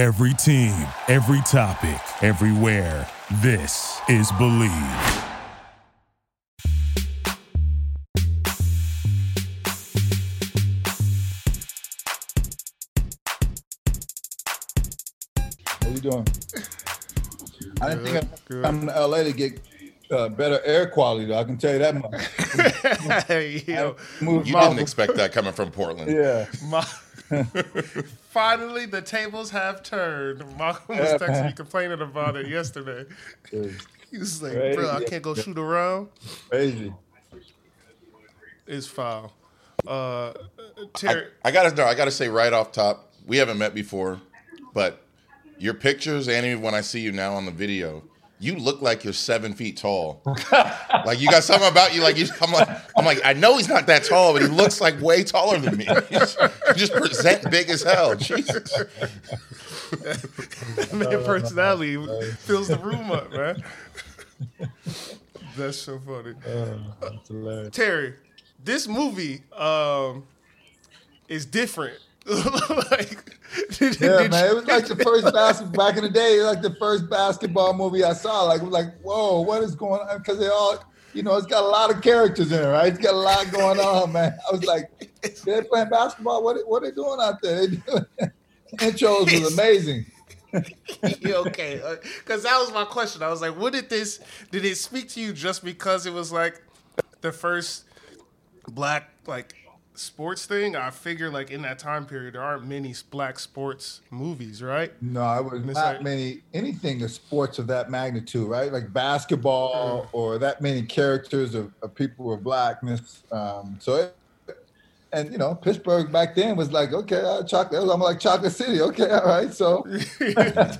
Every team, every topic, everywhere. This is Believe. What you doing? I didn't think I'd come to LA to get uh, better air quality. Though I can tell you that much. Yo, Move You didn't expect that coming from Portland. Yeah, my, finally the tables have turned. Malcolm was texting me complaining about it yesterday. He was like, Crazy. "Bro, I can't go shoot around. crazy. It's foul." Uh, Terry, I gotta know. I gotta say right off top, we haven't met before, but your pictures and even when I see you now on the video, you look like you're seven feet tall. like you got something about you. Like you, I'm like, I'm like, I know he's not that tall, but he looks like way taller than me. You just, just present big as hell. Jesus. man, personality fills the room up, man. That's so funny. That's. Terry, this movie um, is different. Like, did, Yeah, did man, you- it was like the first basketball back in the day. Like the first basketball movie I saw. Like, was like, whoa, what is going on? Because they all, you know, it's got a lot of characters in it, right? It's got a lot going on, man. I was like, they're playing basketball. What, what are they doing out there? Doing, intros was amazing. Yeah, okay, uh, because that was my question. I was like, what did this? Did it speak to you just because it was like the first black like sports thing? I figure like in that time period there aren't many black sports movies, right? No, I was Miss not I- many anything of sports of that magnitude, right? Like basketball or that many characters of, of people with blackness. Um, so, it, and you know, Pittsburgh back then was like, okay, uh, chocolate. I'm like Chocolate City. Okay, all right. So, no, it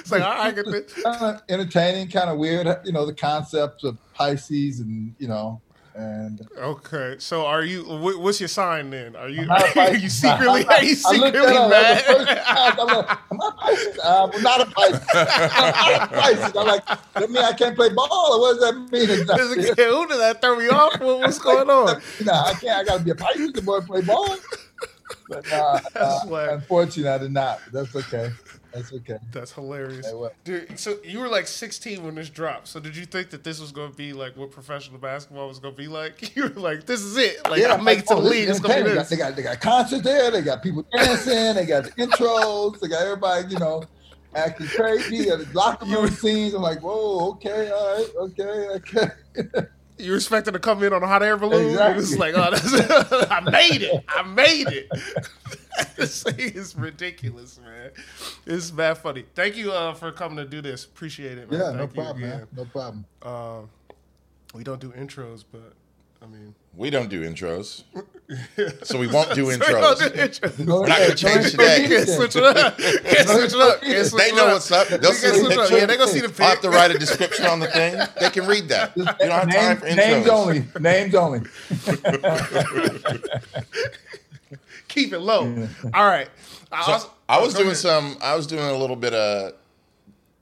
It's like, all right, I get this. kind of entertaining, kind of weird. You know, the concepts of Pisces and you know, and Okay, so are you? wh- What's your sign then? Are you? not a Are you secretly? Are you secretly that up. That was the first mad? time. I'm like, am I Pisces? Well, not a Pisces. I'm not a Pisces. I'm like, that mean I can't play ball? Or what does that mean? There's a exactly? Who did that throw me off? What, what's going on? no, I can't. I got to be a Pisces to boy play ball. But uh, That's uh, unfortunately, I did not. But that's okay. That's okay. That's hilarious. Dude, so you were like 16 when this dropped. So did you think that this was going to be like what professional basketball was going to be like? You were like, this is it. Like, I make it to oh, the league. is It's going to be this. They got, they got concerts there. They got people dancing. They got the intros. They got everybody, you know, acting crazy. The locker room scenes. I'm like, whoa, okay, all right, okay, okay. You expecting to come in on a hot air balloon. Exactly. It was like, oh, that's, I made it. I made it. this thing is ridiculous, man. It's bad funny. Thank you uh, for coming to do this. Appreciate it, man. Yeah, no Thank you problem, again. man. No problem. Um, we don't do intros, but I mean, We don't do intros, so we won't do we don't do intros. intros. No, We're not gonna change today. Can't switch it up. Can't switch it up. Can't switch They it know up. what's up. They'll see the switch it up. picture. Yeah, they gonna see the I'll have to write a description on the thing. They can read that. You don't have time for Names, intros. names only. Names only. Keep it low. All right. I, So, also- I was go doing ahead. some. I was doing a little bit of,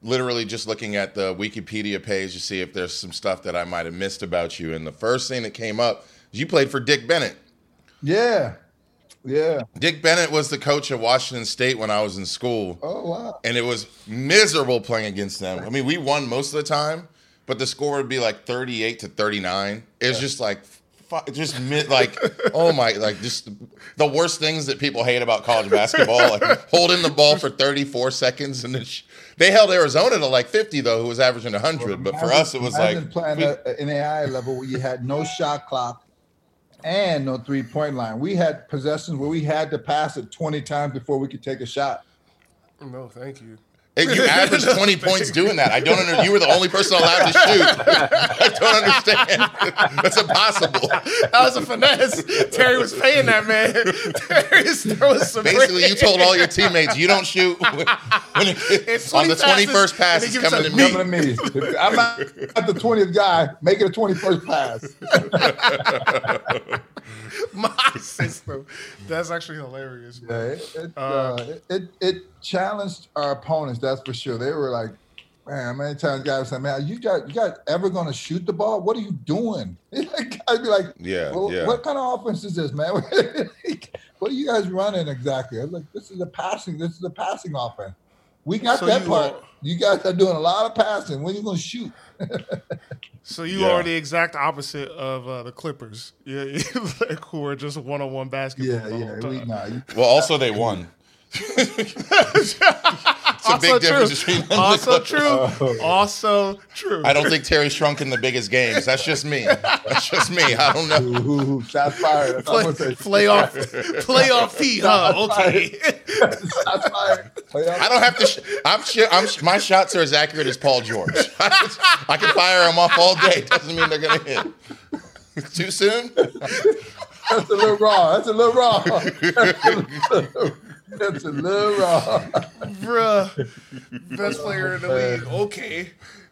literally just looking at the Wikipedia page to see if there's some stuff that I might have missed about you. And the first thing that came up is you played for Dick Bennett. Yeah. Yeah. Dick Bennett was the coach of Washington State when I was in school, Oh wow. and it was miserable playing against them. I mean, we won most of the time, but the score would be like 38 to 39. It was just like. Just like oh my like just the worst things that people hate about college basketball like holding the ball for 34 seconds and then sh- they held Arizona to like 50 though who was averaging 100 but for us it was like playing we- at an AI level where you had no shot clock and no three point line. We had possessions where we had to pass it 20 times before we could take a shot. No, thank you. And you averaged 20 points doing that. I don't under, you were the only person allowed to shoot. I don't understand. That's impossible. That was a finesse. Terry was paying that man. Terry is throwing some. Basically, you told all your teammates you don't shoot when it, on the 20 passes, 21st pass and he is gives coming to me. Coming to me. I'm not at the 20th guy, make it a 21st pass. my system. That's actually hilarious. Yeah, it, it, Uh, uh, it, it, it challenged our opponents, that's for sure. They were like, man, many times guys say, man, you got you got ever gonna shoot the ball? What are you doing? I'd be like, Yeah, well, yeah. what kind of offense is this, man? what are you guys running exactly? I was like, this is a passing. This is a passing offense. We got So that you part. are- you guys are doing a lot of passing. When are you going to shoot? So you Yeah. are the exact opposite of uh, the Clippers, yeah, like, who are just one on one basketball. Yeah, yeah. We, nah, you, Well, also they won. It's a Also big difference true. between them. and the Also true. Oh. Also true. I don't think Terry shrunk in the biggest games. That's just me. That's just me. I don't know. Ooh, ooh, ooh, shots fired. That's all Play, gonna say. playoff, playoff P, huh? Okay. Shots fired. Playoff. I don't have to. Sh- I'm, sh- I'm. Sh- my shots are as accurate as Paul George. I can, I can fire them off all day. Doesn't mean they're gonna hit. Too soon? That's a little raw. That's a little raw. That's a little raw. Bruh. Best player in the league. Okay.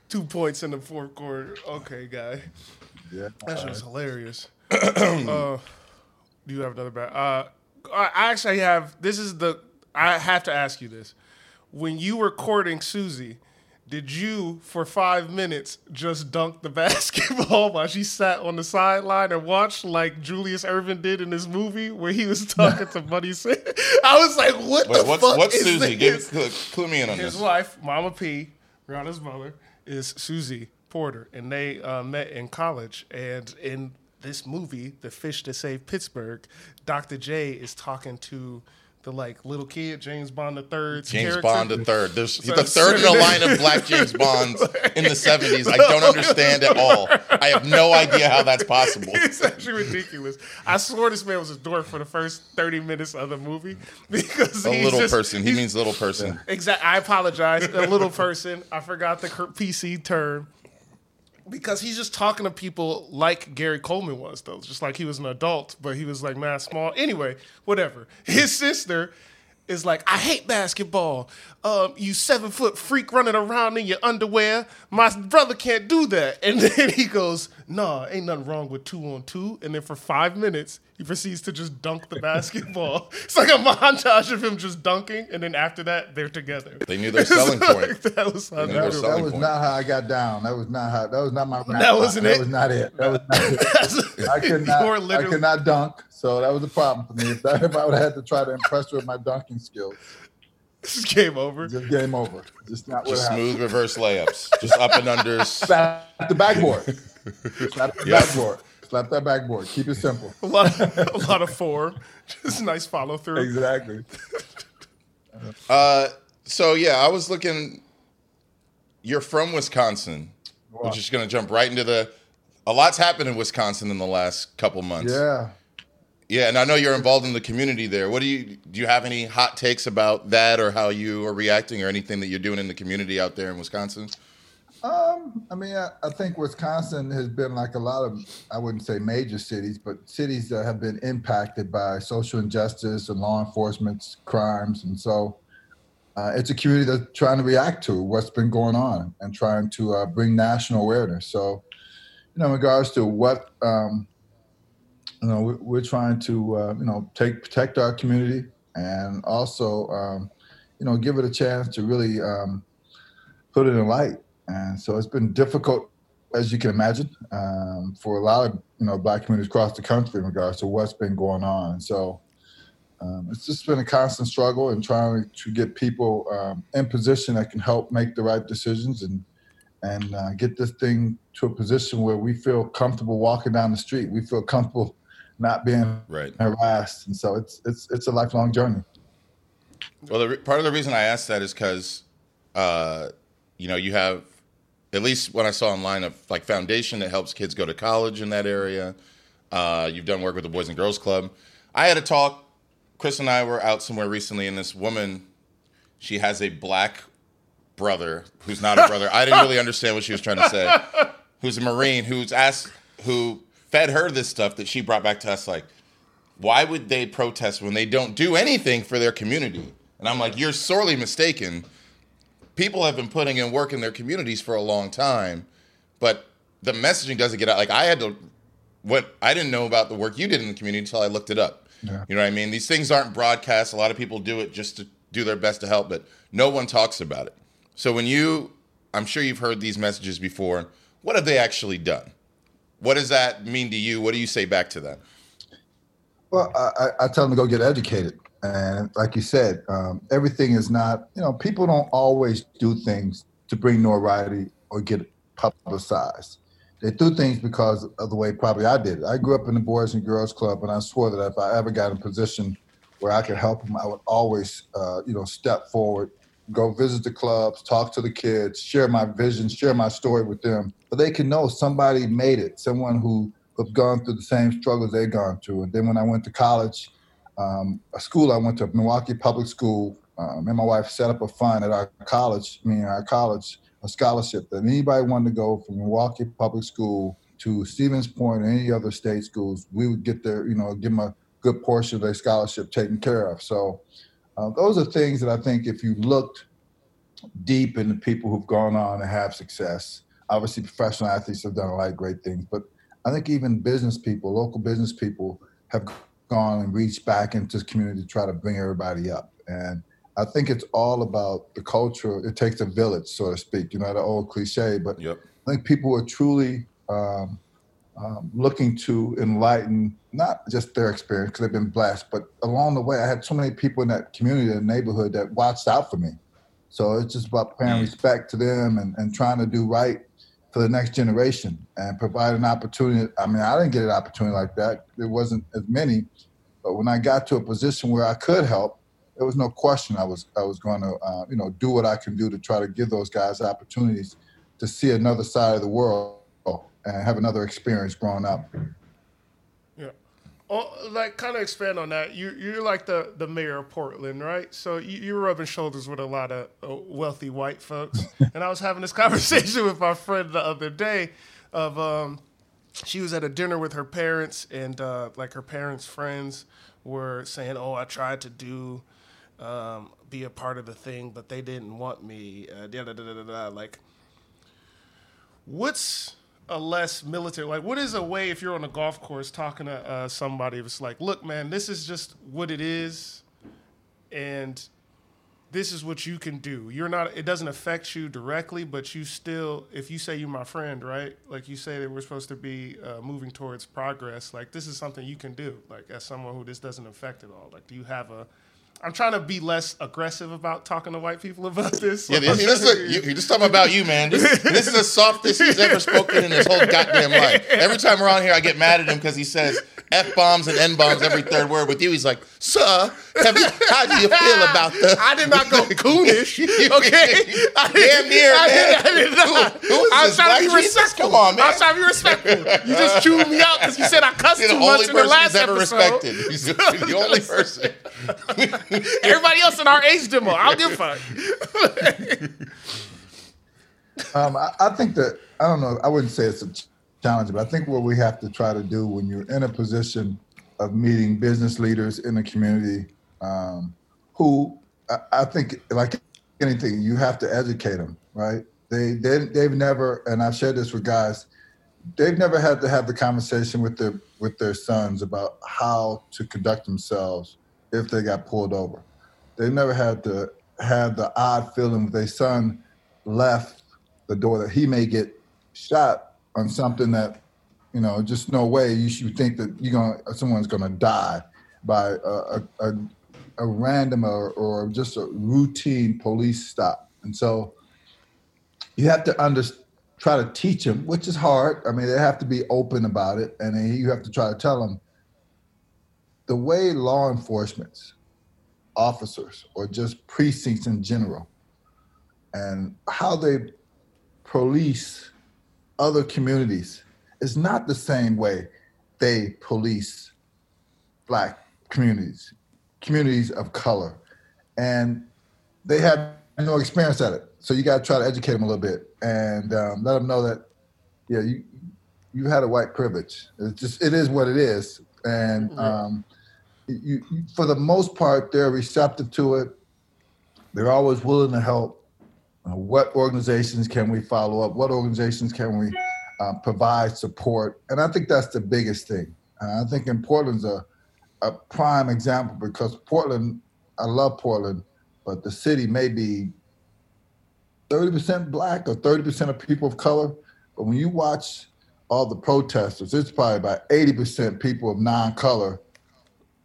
Two points in the fourth quarter. Okay, guy. Yeah. That's just hilarious. uh, do you have another bad? Uh, I I actually have. This is the. I have to ask you this. When you were courting Susie, did you, for five minutes, just dunk the basketball while she sat on the sideline and watched like Julius Erving did in his movie where he was talking to Buddy? Sa- I was like, what Wait, the what's fuck what's is Susie? this? Give clue, clue me in on His this. wife, Mama P, Brianna's mother, is Susie Porter, and they uh, met in college. And in this movie, The Fish That Saved Pittsburgh, Dr. J is talking to the like little kid, James Bond the third. James Bond the third. There's So- the third in a line of black James Bonds in the 70s. I don't understand at all. I have no idea how that's possible. It's actually ridiculous. I swore this man was a dork for the first thirty minutes of the movie because A little just- person. He means little person. Exactly. I apologize. A little person. I forgot the PC term. Because he's just talking to people like Gary Coleman was, though. Just like he was an adult, but he was like mad small. Anyway, whatever. His sister is like, I hate basketball. Um, you seven foot freak running around in your underwear. My brother can't do that. And then he goes, Nah, ain't nothing wrong with two on two. And then for five minutes, he proceeds to just dunk the basketball. It's like a montage of him just dunking, and then after that, they're together. They knew their selling point. that was how knew they. That was point. not how I got down. That was not how. That was not my. That wasn't line. it? That was not it. That was not it. I could not. were I literally- could not dunk. So that was a problem for me. If, that, if I would have had to try to impress her with my dunking skills, This is game over. just game over. Just not what Just happened. smooth reverse layups. Just up and unders. Slap the backboard. Slap the Yep. backboard. Slap that backboard. Keep it simple. A lot, of, a lot of form. Just nice follow through. Exactly. Uh, so yeah, I was looking. You're from Wisconsin. We're just gonna jump right into the. A lot's happened in Wisconsin in the last couple months. Yeah. Yeah, and I know you're involved in the community there. What do you do? You have any hot takes about that, or how you are reacting, or anything that you're doing in the community out there in Wisconsin? Um, I mean, I, I think Wisconsin has been like a lot of, I wouldn't say major cities, but cities that have been impacted by social injustice and law enforcement's crimes. And so uh, it's a community that's trying to react to what's been going on and trying to uh, bring national awareness. So, you know, in regards to what, um, you know, we- we're trying to, uh, you know, take protect our community and also, um, you know, give it a chance to really um, put it in light. And so it's been difficult, as you can imagine, um, for a lot of you know black communities across the country in regards to what's been going on. And so um, it's just been a constant struggle and trying to get people um, in position that can help make the right decisions and and uh, get this thing to a position where we feel comfortable walking down the street. We feel comfortable not being Right. harassed. And so it's it's it's a lifelong journey. Well, the, part of the reason I asked that is because, uh, you know, you have, at least what I saw online, of like foundation that helps kids go to college in that area. Uh, you've done work with the Boys and Girls Club. I had a talk. Chris and I were out somewhere recently, and this woman, she has a black brother who's not a brother. I didn't really understand what she was trying to say. Who's a Marine? Who's asked? Who fed her this stuff that she brought back to us? Like, why would they protest when they don't do anything for their community? And I'm like, you're sorely mistaken. People have been putting in work in their communities for a long time, but the messaging doesn't get out. Like I had to, what I didn't know about the work you did in the community until I looked it up. Yeah. You know what I mean? These things aren't broadcast. A lot of people do it just to do their best to help, but no one talks about it. So when you, I'm sure you've heard these messages before. What have they actually done? What does that mean to you? What do you say back to them? Well, I, I tell them to go get educated. And like you said, um, everything is not, you know, people don't always do things to bring notoriety or get publicized. They do things because of the way probably I did. It. I grew up in the Boys and Girls Club, and I swore that if I ever got in a position where I could help them, I would always, uh, you know, step forward, go visit the clubs, talk to the kids, share my vision, share my story with them, but they can know somebody made it, someone who have gone through the same struggles they've gone through. And then when I went to college, um, a school I went to, Milwaukee Public School, um, and my wife set up a fund at our college, I mean, our college, a scholarship that anybody wanted to go from Milwaukee Public School to Stevens Point or any other state schools, we would get their, you know, give them a good portion of their scholarship taken care of. So uh, those are things that I think if you looked deep into people who've gone on and have success, obviously professional athletes have done a lot of great things, but I think even business people, local business people have gone and reach back into the community to try to bring everybody up. And I think it's all about the culture. It takes a village, so to speak. You know, the old cliche, but Yep. I think people are truly um, um, looking to enlighten not just their experience because they've been blessed, but along the way, I had so many people in that community, the neighborhood, that watched out for me. So it's just about paying respect to them and, and trying to do right for the next generation and provide an opportunity. I mean, I didn't get an opportunity like that. There wasn't as many, but when I got to a position where I could help, there was no question I was I was going to uh, you know do what I can do to try to give those guys opportunities to see another side of the world and have another experience growing up. Oh, like kind of expand on that. You you're like the the mayor of Portland, right? So you, you're rubbing shoulders with a lot of uh, wealthy white folks. and I was having this conversation with my friend the other day. Of um, she was at a dinner with her parents, and uh, like her parents' friends were saying, "Oh, I tried to do." Um, be a part of the thing, but they didn't want me. Uh, da, da, da, da, da. Like, what's a less military like what is a way if you're on a golf course talking to uh, somebody it's like look man this is just what it is and this is what you can do. You're not it doesn't affect you directly but you still if you say you're my friend right? Like you say that we're supposed to be uh, moving towards progress like this is something you can do like as someone who this doesn't affect at all. Like do you have a I'm trying to be less aggressive about talking to white people about this. Yeah, this, this is you, you're just talking about you, man. This, this is the softest he's ever spoken in his whole goddamn life. Every time we're on here, I get mad at him because he says f bombs and n bombs every third word. With you, he's like, "Sir, have you, how do you feel about the?" I did not go coonish. Okay, I Damn near, I man. did, I did not. Who- who is I was this, trying to be Jesus? respectful. Come on, man. I was trying to be respectful. You just chewed me out because you said I cussed You're too much in the last he's ever episode. respected. He's the, the only person. Everybody else in our age demo, I'll give a fuck. Um, I, I think that I don't know. I wouldn't say it's a ch- challenge, but I think what we have to try to do when you're in a position of meeting business leaders in the community, um, who I, I think, like anything, you have to educate them, right? They, they they've never, and I've shared this with guys, they've never had to have the conversation with their with their sons about how to conduct themselves if they got pulled over. They've never had to have the odd feeling with their son left the door that he may get shot on something that you know just no way you should think that you're gonna someone's gonna die by a a, a, random or, or just a routine police stop. And so you have to under try to teach them which is hard. I mean they have to be open about it and you have to try to tell them the way law enforcement officers or just precincts in general and how they police other communities is not the same way they police black communities, communities of color. And they have no experience at it. So you got to try to educate them a little bit and um, let them know that, yeah, you you had a white privilege. It's just it is what it is, and um, you, you for the most part they're receptive to it. They're always willing to help. Uh, what organizations can we follow up? What organizations can we uh, provide support? And I think that's the biggest thing. I think in Portland's a, a prime example because Portland, I love Portland, but the city may be 30% black or 30% of people of color. But when you watch all the protesters, it's probably about 80% people of non color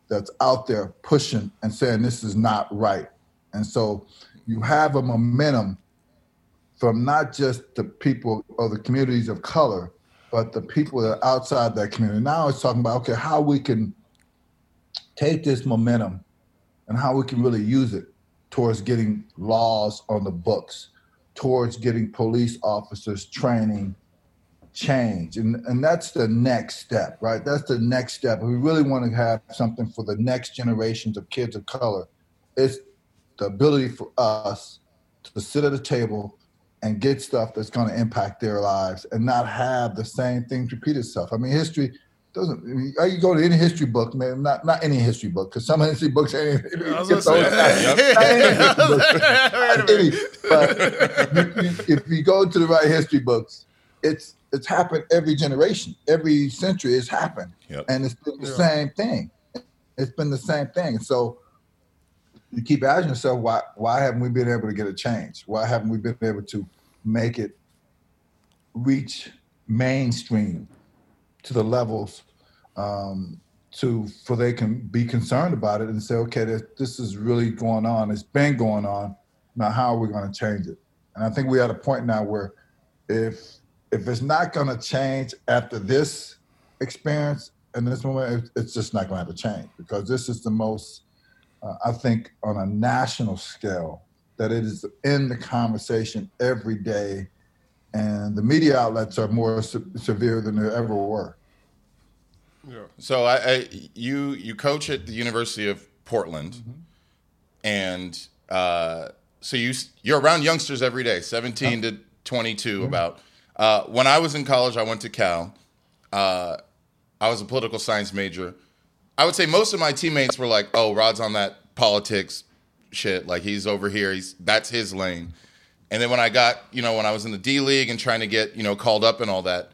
that's out there pushing and saying this is not right. And so you have a momentum from not just the people or the communities of color, but the people that are outside that community. Now it's talking about okay, how we can take this momentum and how we can really use it towards getting laws on the books, towards getting police officers training change. And, and that's the next step, right? That's the next step. We really want to have something for the next generations of kids of color. It's the ability for us to sit at a table and get stuff that's going to impact their lives and not have the same things repeat itself. I mean, history doesn't. I mean, you go to any history book, man. Not not any history book, because some history books ain't. But if you go to the right history books, it's it's happened every generation, every century. It's happened, Yep. and it's been the Yeah. same thing. It's been the same thing. So you keep asking yourself, why why haven't we been able to get a change? Why haven't we been able to make it reach mainstream to the levels um, to for they can be concerned about it and say, okay, this, this is really going on. It's been going on. Now, how are we going to change it? And I think we're at a point now where if if it's not going to change after this experience and this moment, it's just not going to change because this is the most, uh, I think, on a national scale that it is in the conversation every day, and the media outlets are more se- severe than they ever were. Yeah. So I, I you you coach at the University of Portland, Mm-hmm. and uh, so you you're around youngsters every day, 17 to 22. Mm-hmm. About uh, when I was in college, I went to Cal. Uh, I was a political science major. I would say most of my teammates were like, "Oh, Rod's on that politics shit. Like he's over here. He's that's his lane." And then when I got, you know, when I was in the D League and trying to get, you know, called up and all that,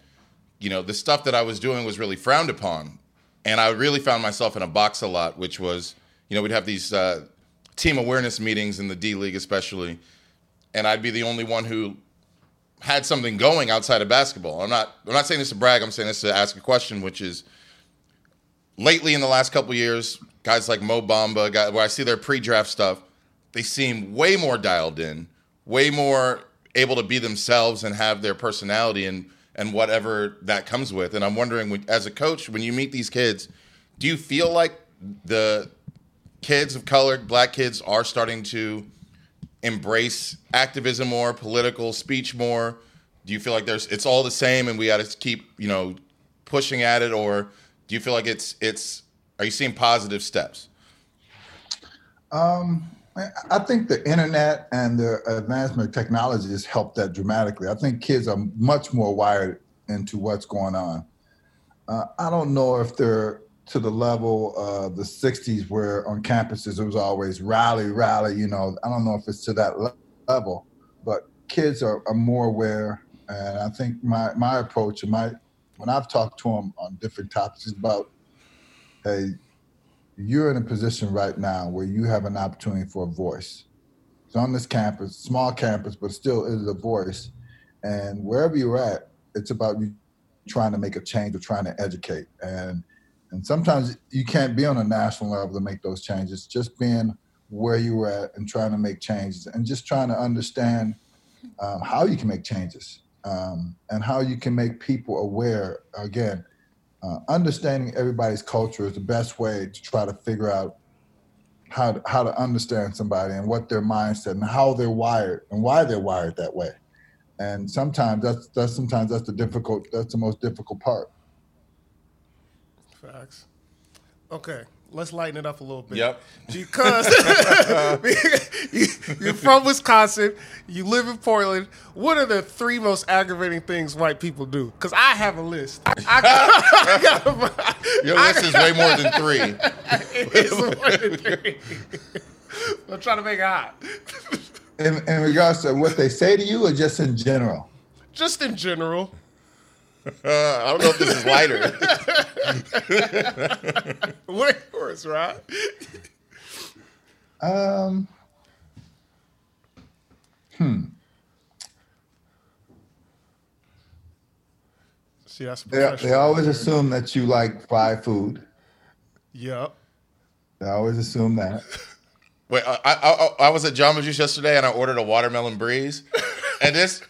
you know, the stuff that I was doing was really frowned upon. And I really found myself in a box a lot, which was, you know, we'd have these uh, team awareness meetings in the D League, especially. And I'd be the only one who had something going outside of basketball. I'm not, I'm not saying this to brag. I'm saying this to ask a question, which is lately in the last couple years, guys like Mo Bamba, guy, where I see their pre-draft stuff, they seem way more dialed in, way more able to be themselves and have their personality and and whatever that comes with. And I'm wondering, as a coach, when you meet these kids, do you feel like the kids of color, black kids, are starting to embrace activism more, political speech more? Do you feel like there's it's all the same and we got to keep you know pushing at it, or do you feel like it's it's are you seeing positive steps? Um, I- think the internet and the advancement of technology has helped that dramatically. I think kids are much more wired into what's going on. Uh, I don't know if they're to the level of the 60s where on campuses it was always rally, rally, you know. I don't know if it's to that le- level, but kids are, are more aware. And I think my, my approach and my, when I've talked to them on different topics is about, hey, you're in a position right now where you have an opportunity for a voice. It's on this campus, small campus, but still it is a voice. And wherever you're at, it's about you trying to make a change or trying to educate. And and sometimes you can't be on a national level to make those changes. Just being where you're at and trying to make changes and just trying to understand um, how you can make changes um, and how you can make people aware. Again, uh, understanding everybody's culture is the best way to try to figure out how to, how to understand somebody and what their mindset and how they're wired and why they're wired that way. And sometimes that's that's sometimes that's the difficult that's the most difficult part. Facts. Okay, let's lighten it up a little bit. Yep. Because you, you're from Wisconsin, you live in Portland. What are the three most aggravating things white people do? Because I have a list. I got, I got, Your list is way more than three. it's more than three. I'm trying to make it hot. In, in regards to what they say to you or just in general? Just in general. Uh, I don't know if this is lighter. What are yours, right? Um, Hmm. See, that's they, they always right assume that you like fried food. Yep. I always assume that. Wait, I, I, I was at Jamba Juice yesterday and I ordered a watermelon breeze, and this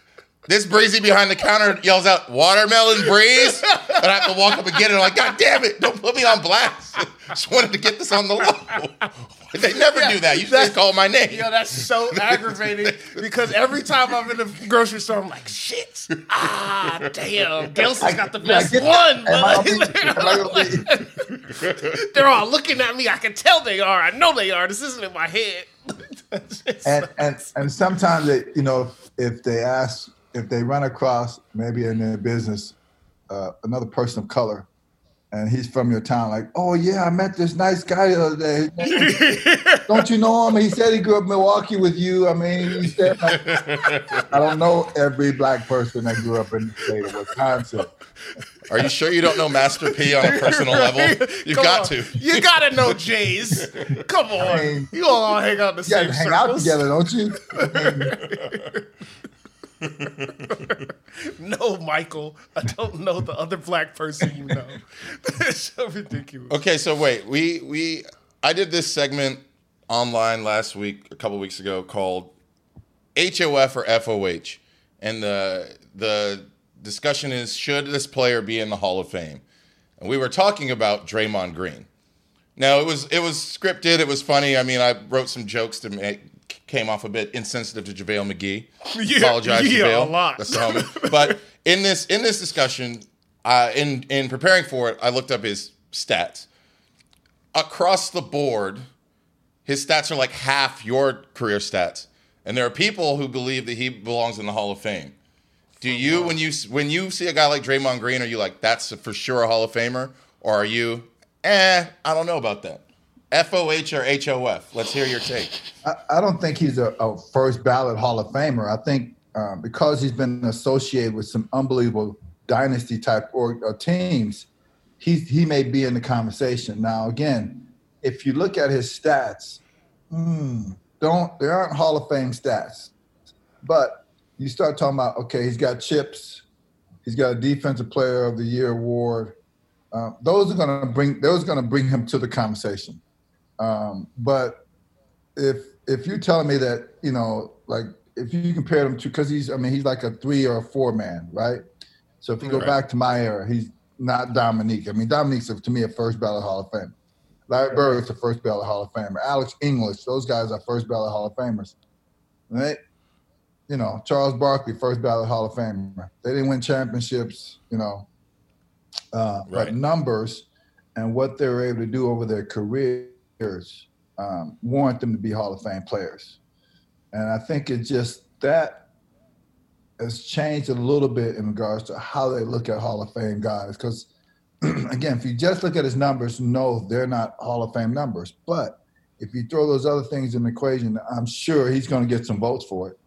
this breezy behind the counter yells out "watermelon breeze," and I have to walk up and get it. I'm like, God damn it! Don't put me on blast. Just wanted to get this on the low. They never do that. You just call my name. Yo, that's so aggravating because every time I'm in the grocery store, I'm like, shit. Ah, damn. Gelson's got the best get- one. Am I but- gonna be- am I gonna be- They're all looking at me. I can tell they are. I know they are. This isn't in my head. And and and sometimes they, you know, if they ask, if they run across maybe in their business uh, another person of color, and he's from your town, like, oh yeah, I met this nice guy the other day. don't you know him? He said he grew up in Milwaukee with you. I mean, he said, I don't know every black person that grew up in the state of Wisconsin. Are you sure you don't know Master P on a personal level? You've Come got on. to. You gotta know Jays. Come on. mean, you all all hang out in the You same guys hang out together, don't you? No, Michael. I don't know the other black person you know. That's so ridiculous. Okay, so wait, we we I did this segment online last week, a couple weeks ago, called HOF or FOH, and the the discussion is should this player be in the Hall of Fame? And we were talking about Draymond Green. Now it was it was scripted, it was funny. I mean, I wrote some jokes to make came off a bit insensitive to JaVale McGee. Yeah, Apologize, yeah, JaVale. a lot. That's the homie. But in this in this discussion, uh, in in preparing for it, I looked up his stats across the board, his stats are like half your career stats. And there are people who believe that he belongs in the Hall of Fame. Do you, when you when you see a guy like Draymond Green, are you like that's for sure a Hall of Famer, or are you, eh, I don't know about that. FOH or HOF? Let's hear your take. I, I don't think he's a, a first ballot Hall of Famer. I think uh, because he's been associated with some unbelievable dynasty type or, or teams, he he may be in the conversation. Now, again, if you look at his stats, hmm, don't they aren't Hall of Fame stats, but you start talking about okay, he's got chips, he's got a Defensive Player of the Year award. Uh, those are going to bring those are going to bring him to the conversation. Um, but if if you're telling me that you know like if you compare him to because he's I mean he's like a three or a four man right? So if you go Right. back to my era he's not Dominique. I mean Dominique's a, to me a first ballot Hall of Fame Larry Bird is the first ballot Hall of Famer. Alex English those guys are first ballot Hall of Famers right? You know Charles Barkley first ballot Hall of Famer. They didn't win championships you know uh, Right. but numbers and what they were able to do over their careers um, warrant them to be Hall of Fame players. And I think it just that has changed a little bit in regards to how they look at Hall of Fame guys. Because again, if you just look at his numbers, no, they're not Hall of Fame numbers. But if you throw those other things in the equation, I'm sure he's going to get some votes for it.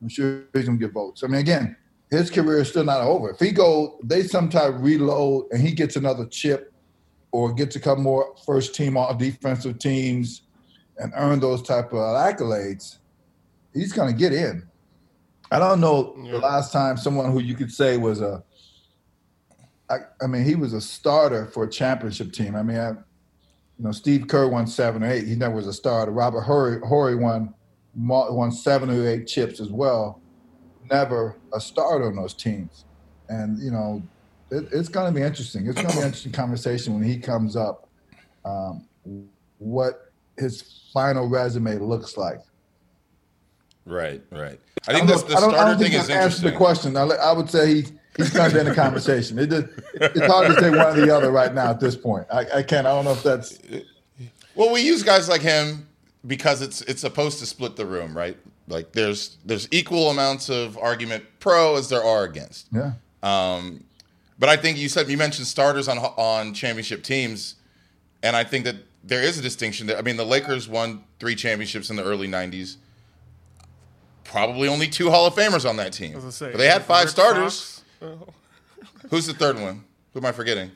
I'm sure he's going to get votes. I mean, again, his career is still not over. If he go, they sometime reload and he gets another chip or gets a couple more first team all defensive teams and earn those type of accolades, he's going to get in. I don't know Yeah. the last time someone who you could say was a. I, I mean, he was a starter for a championship team. I mean, I, you know, Steve Kerr won seven or eight. He never was a starter. Robert Horry, Horry won won seven or eight chips as well. Never a starter on those teams, and you know, it, it's going to be interesting. It's going to be an interesting conversation when he comes up. Um, what his final resume looks like. Right, right. I I think this, know- the I don't, I starter don't thing is interesting. the question. I, I would say he, he's going to be in the conversation. It just, it's hard to say one or the other right now at this point. I, I can't. I don't know if that's Well, we use guys like him because it's it's supposed to split the room, right? Like there's there's equal amounts of argument pro as there are against. yeah. Um, but I think you said you mentioned starters on on championship teams, and I think that there is a distinction. That I mean, the Lakers won three championships in the early '90s. Probably only two Hall of Famers on that team, As I say, but they had five Rick starters. Oh. Who's the third one? Who am I forgetting?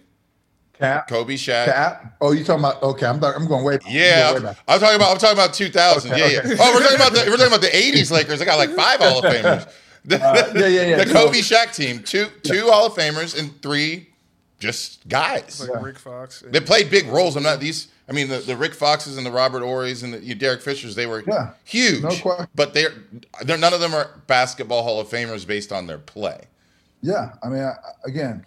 Cap. Kobe, Shaq. Cap. Oh, you talking about? Okay, I'm. I'm going way. Yeah, I'm I'm, going way back. I'm talking about. I'm talking about 2000. Okay, yeah, okay. yeah. Oh, we're talking about the we're talking about the 80s Lakers. They got like five Hall of Famers. The, Uh, yeah, yeah, yeah. the Kobe Shaq team, two two Hall of Famers and three just guys. Like Yeah. Rick Fox. They played big roles. I'm not these. I mean, the, the Rick Foxes and the Robert Horrys and the you Derek Fishers, they were Yeah, huge. no question. But they're they're none of them are basketball Hall of Famers based on their play. Yeah, I mean, I, again,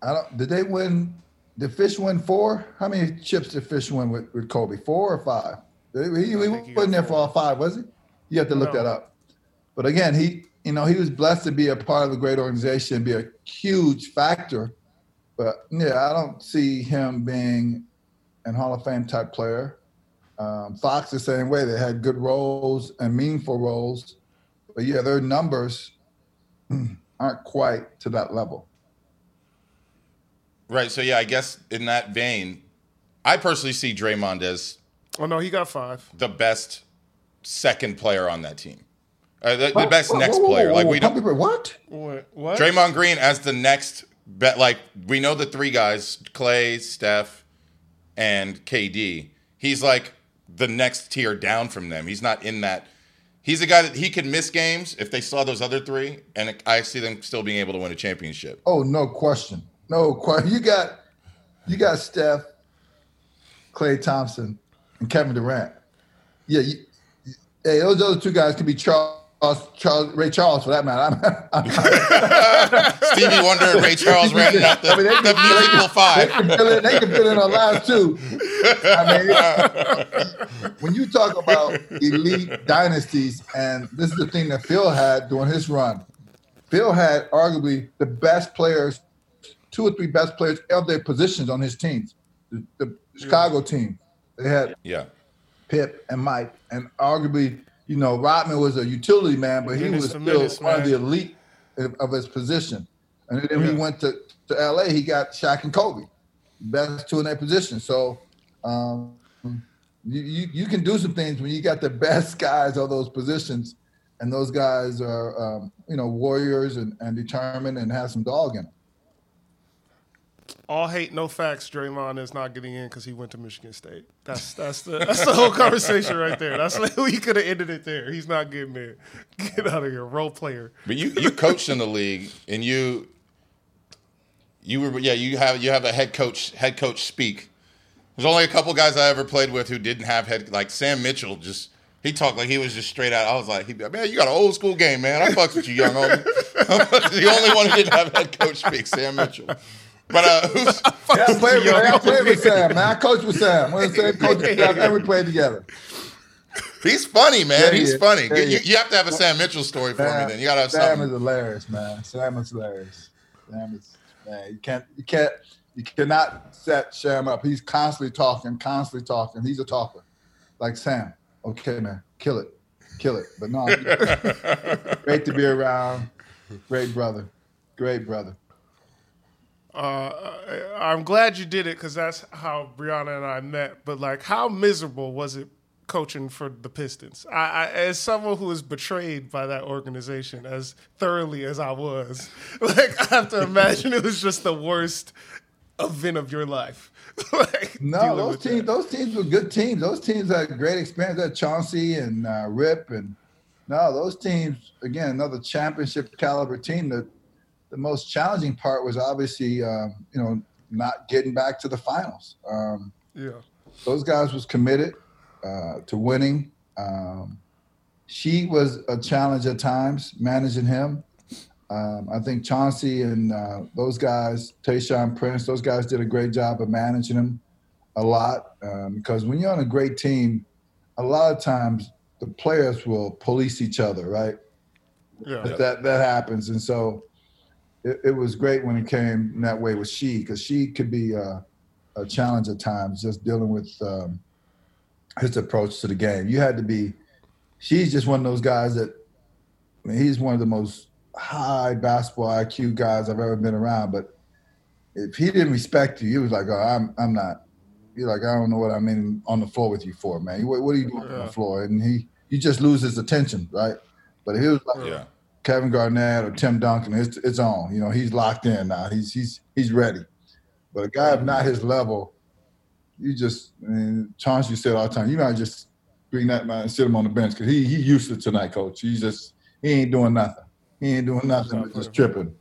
I don't. Did they win? Did Fish win four? How many chips did Fish win with, with Kobe? Four or five? He, he think wasn't there for all five, was he? You have to look No. that up. But again, he, you know, he was blessed to be a part of a great organization, be a huge factor. But yeah, I don't see him being an Hall of Fame type player. Um, Fox the same way. They had good roles and meaningful roles, but yeah, their numbers aren't quite to that level. Right. So yeah, I guess in that vein, I personally see Draymond as Oh no, he got five. the best second player on that team. Uh, the, the best whoa, next whoa, whoa, player. whoa, like we pump don't it, What? What? What? Draymond Green as the next bet. Like we know the three guys: Klay, Steph, and KD. He's like the next tier down from them. He's not in that. He's a guy that he could miss games if they saw those other three, and I see them still being able to win a championship. Oh, no question. No question. You got you got Steph, Klay Thompson, and Kevin Durant. Yeah, you, you- hey, those other two guys could be Charles, Charles Ray Charles for that matter. I'm, I'm, Stevie Wonder and Ray Charles rounding out the, I mean, they- the musical they five. can fill in, they can fill in our last two. I mean, when you talk about elite dynasties, and this is the thing that Phil had during his run. Phil had arguably the best players, two or three best players of their positions on his teams. The, the Chicago team, they had Yeah. Pip and Mike, and arguably, you know, Rodman was a utility man, but he was still menace, one of the elite of, his position. And then he went to, to LA, he got Shaq and Kobe, best two in their position. So um, you, you you can do some things when you got the best guys of those positions, and those guys are um, you know warriors and, and determined and have some dog in them. All hate, no facts. Draymond is not getting in because he went to Michigan State. That's that's the that's the whole conversation right there. That's like, we could have ended it there. He's not getting in. Get out of here, role player. But you you coached in the league, and you you were yeah you have you have a head coach head coach speak. There's only a couple guys I ever played with who didn't have head like Sam Mitchell. Just he talked like he was just straight out. I was like, man, you got an old school game, man. I fucks with you, young homie. the only one who didn't have head coach speak, Sam Mitchell. But uh, who's Yeah, I played, with, I played with Sam, man. I coached with Sam. We're the same coach staff, and we played together. he's funny, man. Yeah, he he's is. funny. Yeah, you, you have to have a Sam Mitchell story for me. Then you gotta have Sam something. is hilarious, man. Sam is hilarious. Sam is man. You can't you can't you cannot set Sam up. He's constantly talking, constantly talking. He's a talker, like Sam. Okay, man, kill it, kill it. But no, great to be around. Great brother, great brother. Uh, I'm glad you did it because that's how Brianna and I met. But like, how miserable was it coaching for the Pistons? I, I as someone who was betrayed by that organization as thoroughly as I was, like I have to imagine it was just the worst event of your life. like, No, those teams, that. those teams were good teams. Those teams had great experience. Had Chauncey and uh, Rip, and no, those teams again another championship caliber team. That the most challenging part was obviously um, you know not getting back to the finals. Um, Yeah. those guys was committed uh, to winning. Um, Sheed was a challenge at times managing him. Um, I think Chauncey and uh, those guys, Tayshaun Prince, those guys did a great job of managing him a lot. Um, because when you're on a great team, a lot of times the players will police each other, right? Yeah. That that happens, and so it, it was great when it came that way with Sheed, because Sheed could be uh, a challenge at times, just dealing with um, his approach to the game. You had to be. Sheed's just one of those guys that. I mean, he's one of the most high basketball IQ guys I've ever been around. But if he didn't respect you, he was like, "Oh, I'm I'm not." You're like, "I don't know what I'm in on the floor with you for, man. What, what are you doing on the floor?" And he you just lose his attention, right? But he was like, Yeah. Kevin Garnett or Tim Duncan, it's, it's on. You know, he's locked in now. He's he's he's ready. But a guy of not his level, you just I mean, Chauncey said all the time, you might just bring that man and sit him on the bench because he he used to tonight, coach. He's just he ain't doing nothing. He ain't doing nothing but just tripping.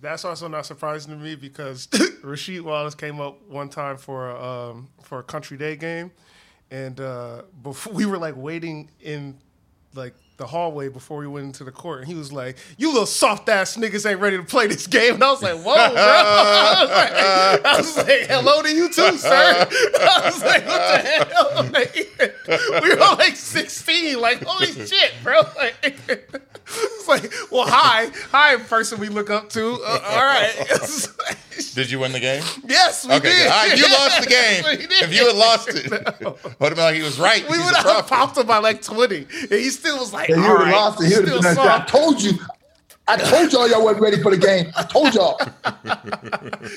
That's also not surprising to me because Rasheed Wallace came up one time for a, um, for a country day game, and uh, before we were like waiting in like the hallway before we went into the court, and he was like, "You little soft ass niggas ain't ready to play this game." And I was like, "Whoa, bro!" I was like, I was like "Hello to you too, sir." I was like, "What the hell?" Like, we were like sixteen, like holy shit, bro! Like, it's like, well, hi, hi, person we look up to. Uh, all right. Did you win the game? Yes, we Okay, did. good. All right, you lost the game. If you had lost it, would have been like he was right. we would have popped him by like twenty, and he still was like, And "All you would right, have lost it. He still been I told you. I told y'all y'all wasn't ready for the game. I told y'all.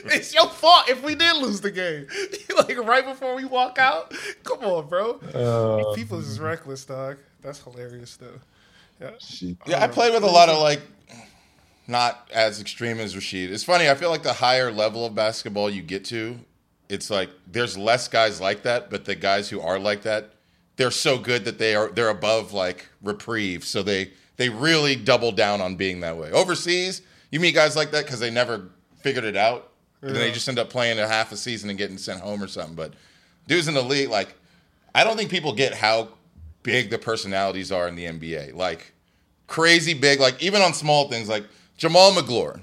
It's your fault if we did lose the game. like right before we walk out. Come on, bro. Uh, People is reckless, dog. That's hilarious, though. Yeah. Yeah, I played with a lot of like not as extreme as Rasheed. It's funny, I feel like the higher level of basketball you get to, it's like there's less guys like that, but the guys who are like that, they're so good that they are they're above like reprieve. So they they really double down on being that way. Overseas, you meet guys like that because they never figured it out. And then they just end up playing a half a season and getting sent home or something. But dudes in the league, like, I don't think people get how big the personalities are in the NBA. Like, crazy big, like, even on small things, like Jamal McGlure.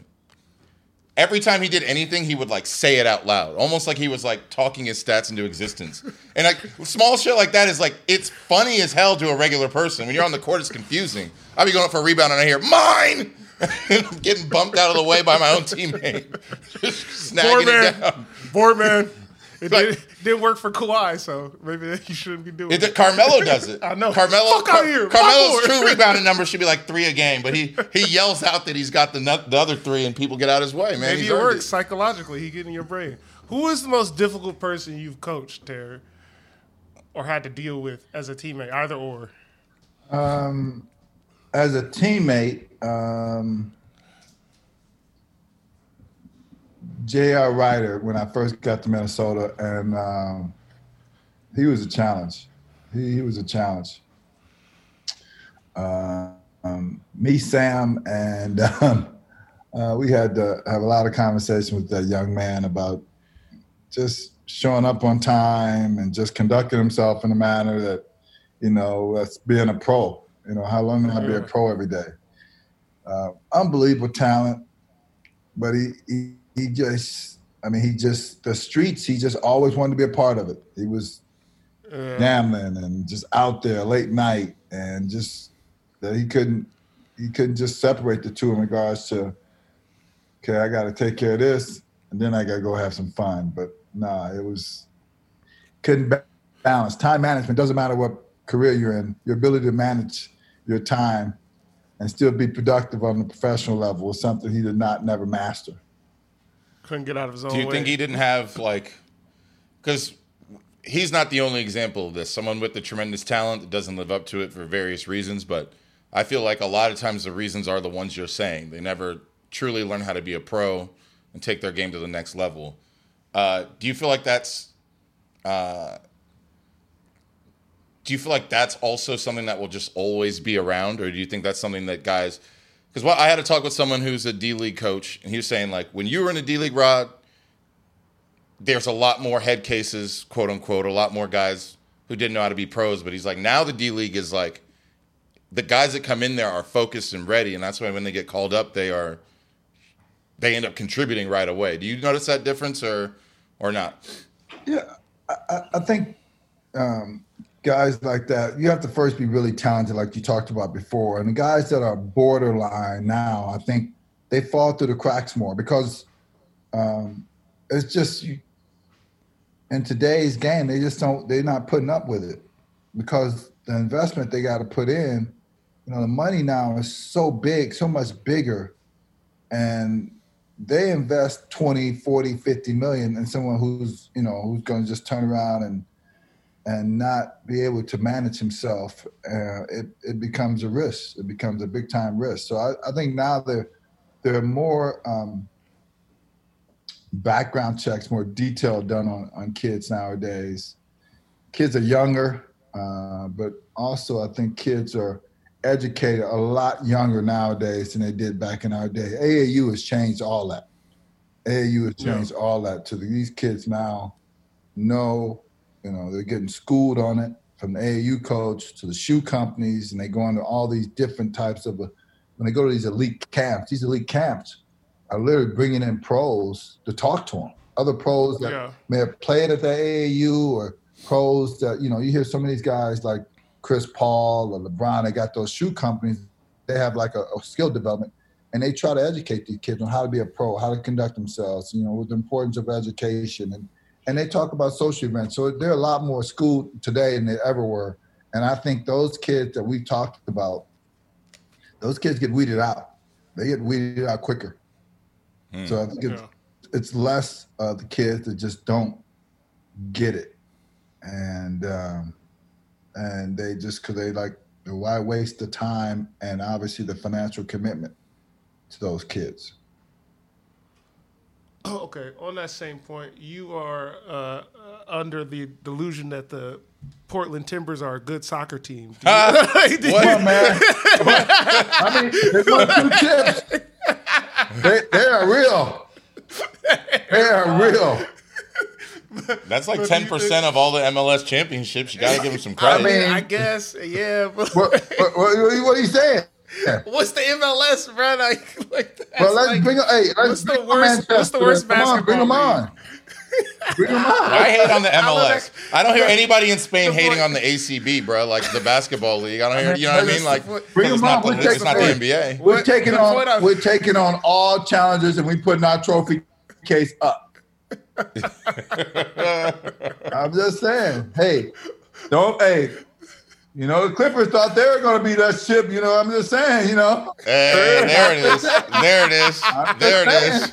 Every time he did anything, he would like say it out loud, almost like he was like talking his stats into existence. And like small shit like that is like it's funny as hell to a regular person. When you're on the court, it's confusing. I'll be going up for a rebound and I hear mine, and I'm getting bumped out of the way by my own teammate, Just snagging it down. Board man. It Like- did, didn't work for Kawhi, so maybe you shouldn't be doing It, it. Carmelo does it. I know. Carmelo. Fuck outta here. Carmelo's Fuck true rebounding number should be like three a game, but he he yells out that he's got the nut, the other three, and people get out his way. Man, Maybe He's it earned works psychologically. He get in your brain. Who is the most difficult person you've coached, Terry, or had to deal with as a teammate? Either or. Um, as a teammate, um, J.R. Rider, when I first got to Minnesota, and um, he was a challenge. He, he was a challenge. Uh, um, me, Sam, and um, uh, we had to have a lot of conversation with that young man about just showing up on time and just conducting himself in a manner that, you know, that's being a pro. You know, how long can I be a pro every day? Uh, unbelievable talent, but he, he he just, I mean, he just the streets. He just always wanted to be a part of it. He was gambling and just out there late night and just that he couldn't he couldn't just separate the two in regards to okay i got to take care of this and then i got to go have some fun but nah it was couldn't balance time management doesn't matter what career you're in your ability to manage your time and still be productive on the professional level was something he did not never master Couldn't get out of his own Do you way. think he didn't have like because he's not the only example of this. Someone with the tremendous talent that doesn't live up to it for various reasons, but I feel like a lot of times the reasons are the ones you're saying. They never truly learn how to be a pro and take their game to the next level. Uh, do you feel like that's uh, do you feel like that's also something that will just always be around, or do you think that's something that guys? Because what I had a talk with someone who's a D League coach, and he was saying like when you were in a D League, Rod, there's a lot more head cases, quote unquote, a lot more guys who didn't know how to be pros. But he's like, now the D League is like, the guys that come in there are focused and ready, and that's why when they get called up, they are, they end up contributing right away. Do you notice that difference, or, or not? Yeah, I- I think um, guys like that, you have to first be really talented, like you talked about before. And the guys that are borderline now, I think they fall through the cracks more because um, it's just in today's game, they just don't, they're not putting up with it because the investment they got to put in, you know, the money now is so big, so much bigger. And they invest 20 40 50 million in someone who's you know who's going to just turn around and and not be able to manage himself uh, it, it becomes a risk it becomes a big time risk so i, I think now there there are more um, background checks more detail done on, on kids nowadays kids are younger uh, but also i think kids are educated a lot younger nowadays than they did back in our day. AAU has changed all that. AAU has changed yeah. all that. To these kids now know, you know, they're getting schooled on it from the AAU coach to the shoe companies, and they go into all these different types of. Uh, when they go to these elite camps, these elite camps are literally bringing in pros to talk to them. Other pros that yeah. may have played at the AAU or pros that you know you hear some of these guys like Chris Paul or LeBron. They got those shoe companies. They have like a, a skill development, and they try to educate these kids on how to be a pro, how to conduct themselves. You know, with the importance of education and and they talk about social events. So they're a lot more schooled today than they ever were. And I think those kids that we talked about, those kids get weeded out. They get weeded out quicker. Mm. So I think it's, yeah. it's less of the kids that just don't get it, and um, and they just because they like why waste the time and obviously the financial commitment to those kids. okay, on that same point, you are uh, under the delusion that the Portland Timbers are a good soccer team. Uh, what, man? I mean, they won two chips. They, they are real. They are real. That's like ten percent of all the MLS championships. You got to give them some credit. I mean, I guess, yeah. What, what, what, what, are you saying? What's the MLS, bro? Like, like well, let's like, bring. Hey, let's what's the worst? What's the worst basketball? On, bring them on. Bring them on. I hate on the MLS. I don't hear anybody in Spain hating on the ACB, bro. Like the basketball league. I don't hear. You know what I mean? Like, bring them on. The, it's not the NBA. We're taking on. We're taking on all challenges, and we putting our trophy case up. I'm just saying. Hey, don't. Hey, you know, the Clippers thought they were going to be that ship. You know, I'm just saying. You know. Hey, there it is. There it is. There it is.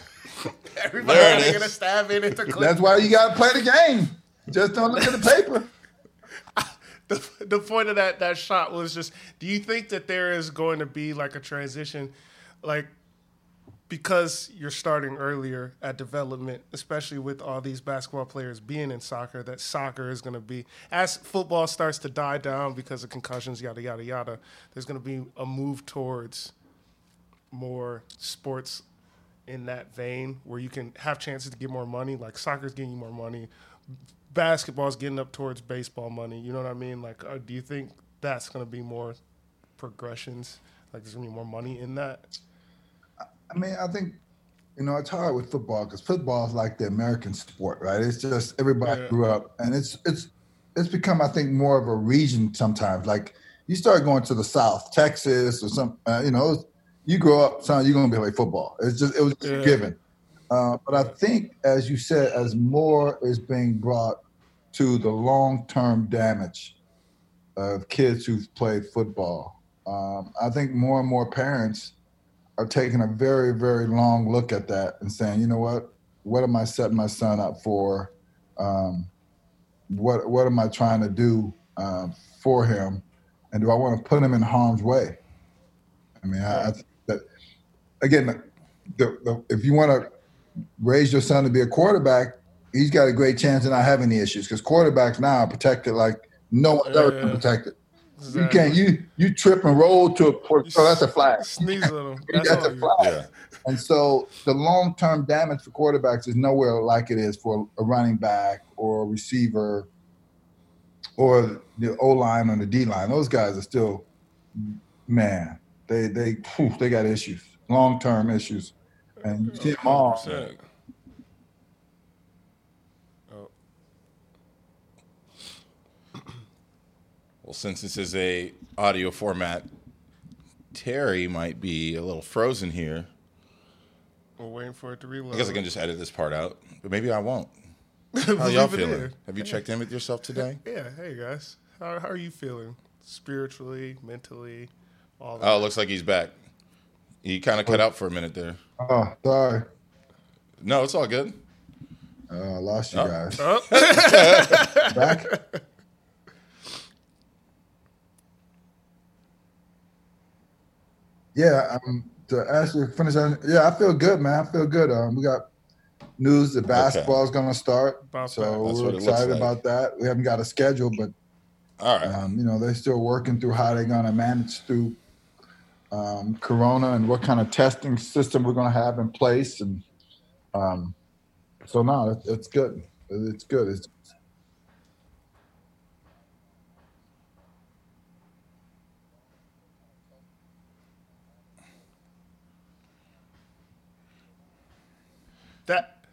Everybody's gonna stab in it. That's why you got to play the game. Just don't look at the paper. the, the point of that that shot was just do you think that there is going to be like a transition like because you're starting earlier at development, especially with all these basketball players being in soccer, that soccer is going to be as football starts to die down because of concussions, yada yada yada. There's going to be a move towards more sports in that vein where you can have chances to get more money. Like soccer's getting you more money, basketball's getting up towards baseball money. You know what I mean? Like, uh, do you think that's going to be more progressions? Like, there's going to be more money in that? I mean, I think you know it's hard with football because football is like the American sport, right? It's just everybody yeah. grew up, and it's it's it's become, I think, more of a region sometimes. Like you start going to the South, Texas, or some, uh, you know, you grow up, son, you're gonna be like football. It's just it was yeah. given. Uh, but I think, as you said, as more is being brought to the long-term damage of kids who've played football, um, I think more and more parents are taking a very, very long look at that and saying, you know what, what am I setting my son up for? Um, what what am I trying to do uh, for him? And do I want to put him in harm's way? I mean, I, I that again, the, the, if you want to raise your son to be a quarterback, he's got a great chance of not having any issues because quarterbacks now are protected like no one's ever been protected. Exactly. You can't you you trip and roll to a port. So that's a flag. Sneeze a little. That's, that's a flag. Yeah. And so the long term damage for quarterbacks is nowhere like it is for a running back or a receiver or the O line or the D line. Those guys are still, man, they they whew, they got issues, long term issues, and you see them all. Well, since this is a audio format, Terry might be a little frozen here. We're waiting for it to reload. I guess I can just edit this part out, but maybe I won't. How y'all feeling? Have you checked in with yourself today? Yeah. Hey guys, how, how are you feeling? Spiritually, mentally, all that. Oh, looks like he's back. He kind of cut out for a minute there. Oh, sorry. No, it's all good. Oh, I lost you oh. guys. Oh. back. Yeah, um, to actually finish. Yeah, I feel good, man. I feel good. Um, we got news that basketball is going to start, so we're excited like. about that. We haven't got a schedule, but All right. Um, you know, they're still working through how they're going to manage through um, Corona and what kind of testing system we're going to have in place. And um, so, no, it, it's good. It's good. It's, That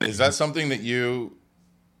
Is that something that you,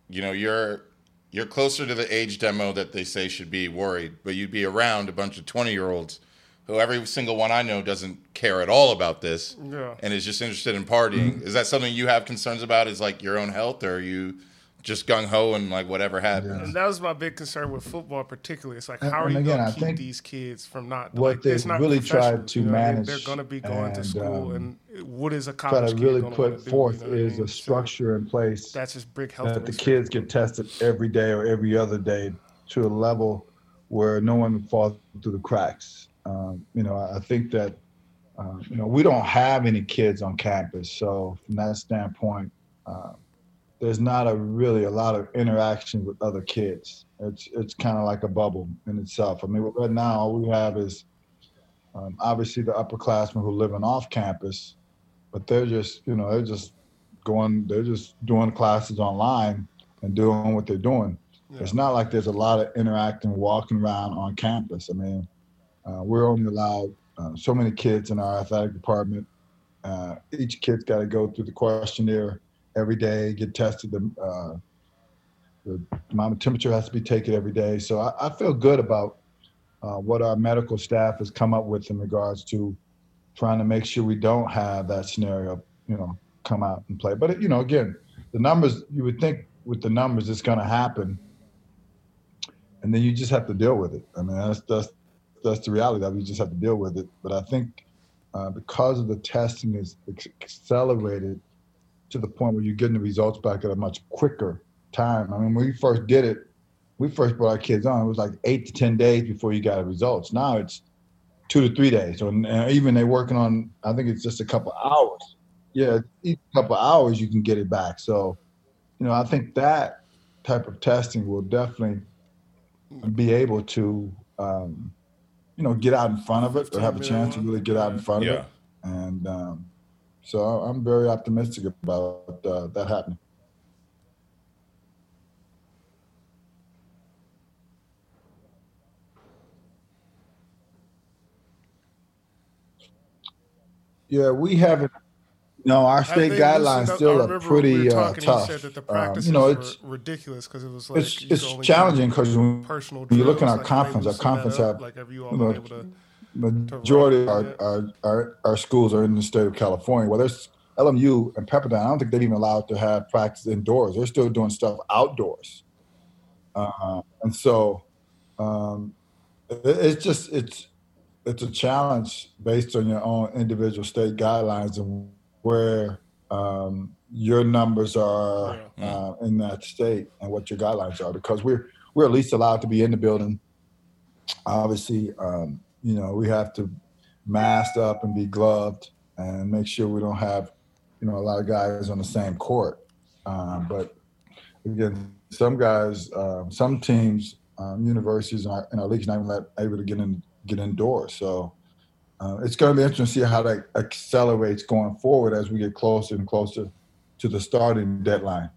you know, you're you're closer to the age demo that they say should be worried, but you'd be around a bunch of twenty year olds who every single one I know doesn't care at all about this Yeah. and is just interested in partying. Mm-hmm. Is that something you have concerns about? Is like your own health, or are you just gung ho and like whatever happens? and that was my big concern with football, particularly. It's like, And- how are you going to keep these kids from not what like, they've not really tried to you know, they- manage They're going to be going to school, um, and what is a try college to kid really gonna put wanna do, forth you know what I is mean? a So structure in place That's just big health. that the kids get tested every day or every other day to a level where no one falls through the cracks. Um, you know, I I think that uh, you know we don't have any kids on campus, so from that standpoint, uh, there's not a really a lot of interaction with other kids. It's it's kind of like a bubble in itself. I mean, right now all we have is um, obviously the upperclassmen who are living off campus, but they're just you know they're just going they're just doing classes online and doing what they're doing. It's not like there's a lot of interacting, walking around on campus. I mean, uh, we're only allowed uh, so many kids in our athletic department. Uh, each kid's got to go through the questionnaire every day, get tested. The, uh, the amount of temperature has to be taken every day. So I, I feel good about uh, what our medical staff has come up with in regards to trying to make sure we don't have that scenario, you know, come out and play. But you know, again, the numbers you would think with the numbers it's going to happen, and then you just have to deal with it. I mean, that's that's that's the reality it. You just have to deal with it. But I think uh, because of the testing is accelerated to the point where you're getting the results back at a much quicker time. I mean, when we first did it, we first brought our kids on. It was like eight to ten days before you got the results. Now it's two to three days. So even they're working on. I think it's just a couple hours. Yeah, each couple hours you can get it back. So, you know, I think that type of testing will definitely be able to, um, you know, get out in front of it or have a chance to really get out in front of Yeah. it. And um, so I'm very optimistic about uh, that happening. Yeah, we haven't. No, our state guidelines still are pretty we uh, talking, tough. You said that the Um, practices you know, were it's ridiculous because it was like it's you could it's only challenging because when personal you look in our like, conference, our loosen that conference up, have like have you all been able to majority of our, yeah. our, our, our schools are in the state of California. Well, there's LMU and Pepperdine. I don't think they're even allowed to have practice indoors. They're still doing stuff outdoors. Uh, and so um, it, it's just it's it's a challenge based on your own individual state guidelines and where um, your numbers are uh, in that state and what your guidelines are because we're we're at least allowed to be in the building obviously, um, you know, we have to mask up and be gloved and make sure we don't have, you know, a lot of guys on the same court. Um, but again, some guys, um, some teams, um, universities, and our, our leagues not even let, able to get in, get indoors. So uh, it's going to be interesting to see how that accelerates going forward as we get closer and closer to the starting deadline.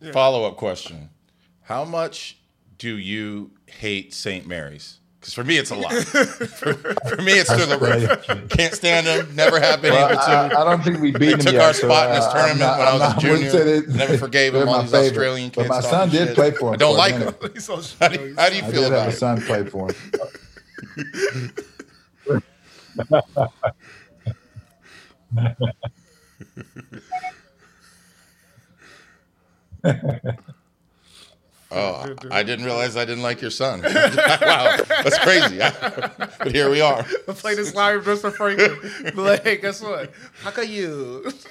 Yeah. Follow up question: How much do you hate St. Mary's? Because for me, it's a lot. for, for me, it's through the roof. Can't stand them. Never have been Well, able I, to. I don't think we beat They them took yet, our so, in this uh, I'm tournament not- when I I'm was not- I wouldn't junior. say they- Never forgave them, all my these favorite. Australian But my son did shit. play for him. I don't like minute. them. How do you, how do you I feel did have about a it? son play for him. Oh, I didn't realize I didn't like your son. wow, that's crazy. but here we are. I played this live just for Franklin. Hey, guess what? How come you?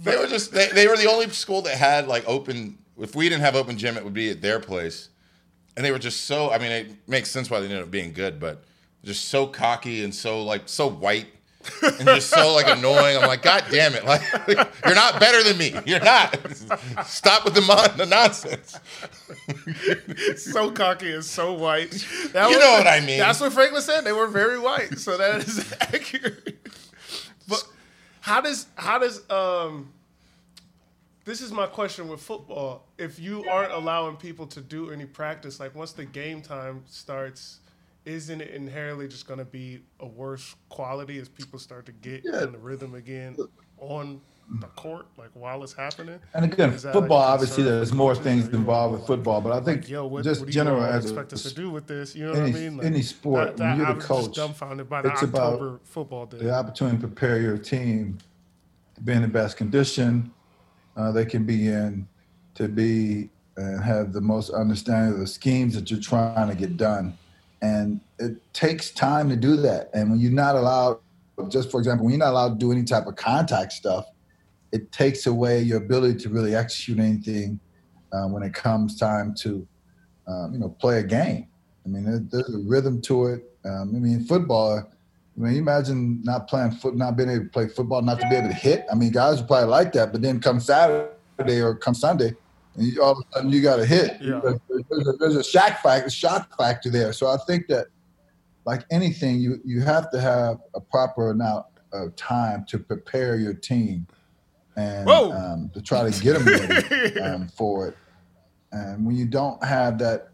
They were just they, they were the only school that had like open. If we didn't have open gym, it would be at their place. and they were just so. I mean, it makes sense why they ended up being good, but just so cocky and so like so white and just so like annoying. I'm like, God damn it! Like, you're not better than me. You're not. Stop with the, mon- the nonsense. so cocky and so white. That You know what I mean. That's what Franklin said. They were very white, so that is accurate. But how does how does um this is my question with football. If you aren't allowing people to do any practice, like once the game time starts, isn't it inherently just going to be a worse quality as people start to get Yeah. in the rhythm again on the court, like while it's happening? And again, that, like, football obviously there's more things involved with football, but I think Yo, what, just what general as a, expect us to do with this? You know what I any- mean? any sport, when you're the coach, dumbfounded by the it's about October football day. the opportunity to prepare your team to be in the best condition uh, they can be in, to be and have the most understanding of the schemes that you're trying to get done. And it takes time to do that. And when you're not allowed, just for example, when you're not allowed to do any type of contact stuff, it takes away your ability to really execute anything uh, when it comes time to, um, you know, play a game. I mean, there, there's a rhythm to it. Um, I mean, football. I mean, you imagine not playing foot, not being able to play football, not to be able to hit. I mean, guys would probably like that, but then come Saturday or come Sunday, and you, all of a sudden you got to hit. Yeah. There's, a, there's a shock factor, shock factor there. So I think that, like anything, you you have to have a proper amount of time to prepare your team and um, to try to get them ready um, for it. And when you don't have that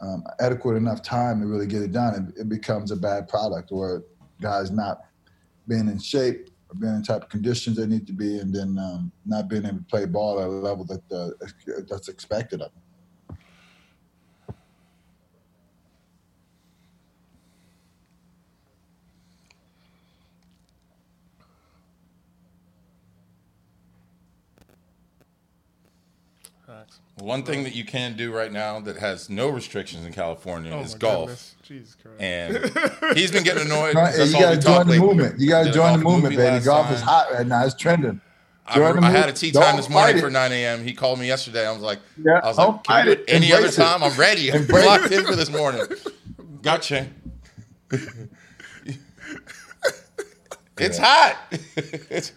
um, adequate enough time to really get it done, it, it becomes a bad product or guys not being in shape being in the type of conditions they need to be, and then um, not being able to play ball at a level that uh, that's expected of them. One thing that you can do right now that has no restrictions in California Oh is golf. goodness. Jesus Christ. And he's been getting annoyed. Right, That's you got to talk join the lately. movement. You got to join the movement, baby. last Golf is hot right now. It's trending. I, Join the I had a move- tea don't time this morning for 9 a.m. He called me yesterday. I was like, Yeah, I was like, can we fight it. any other Embrace it. time? I'm ready. I'm Embrace locked in for this morning. Gotcha. it's hot. It's,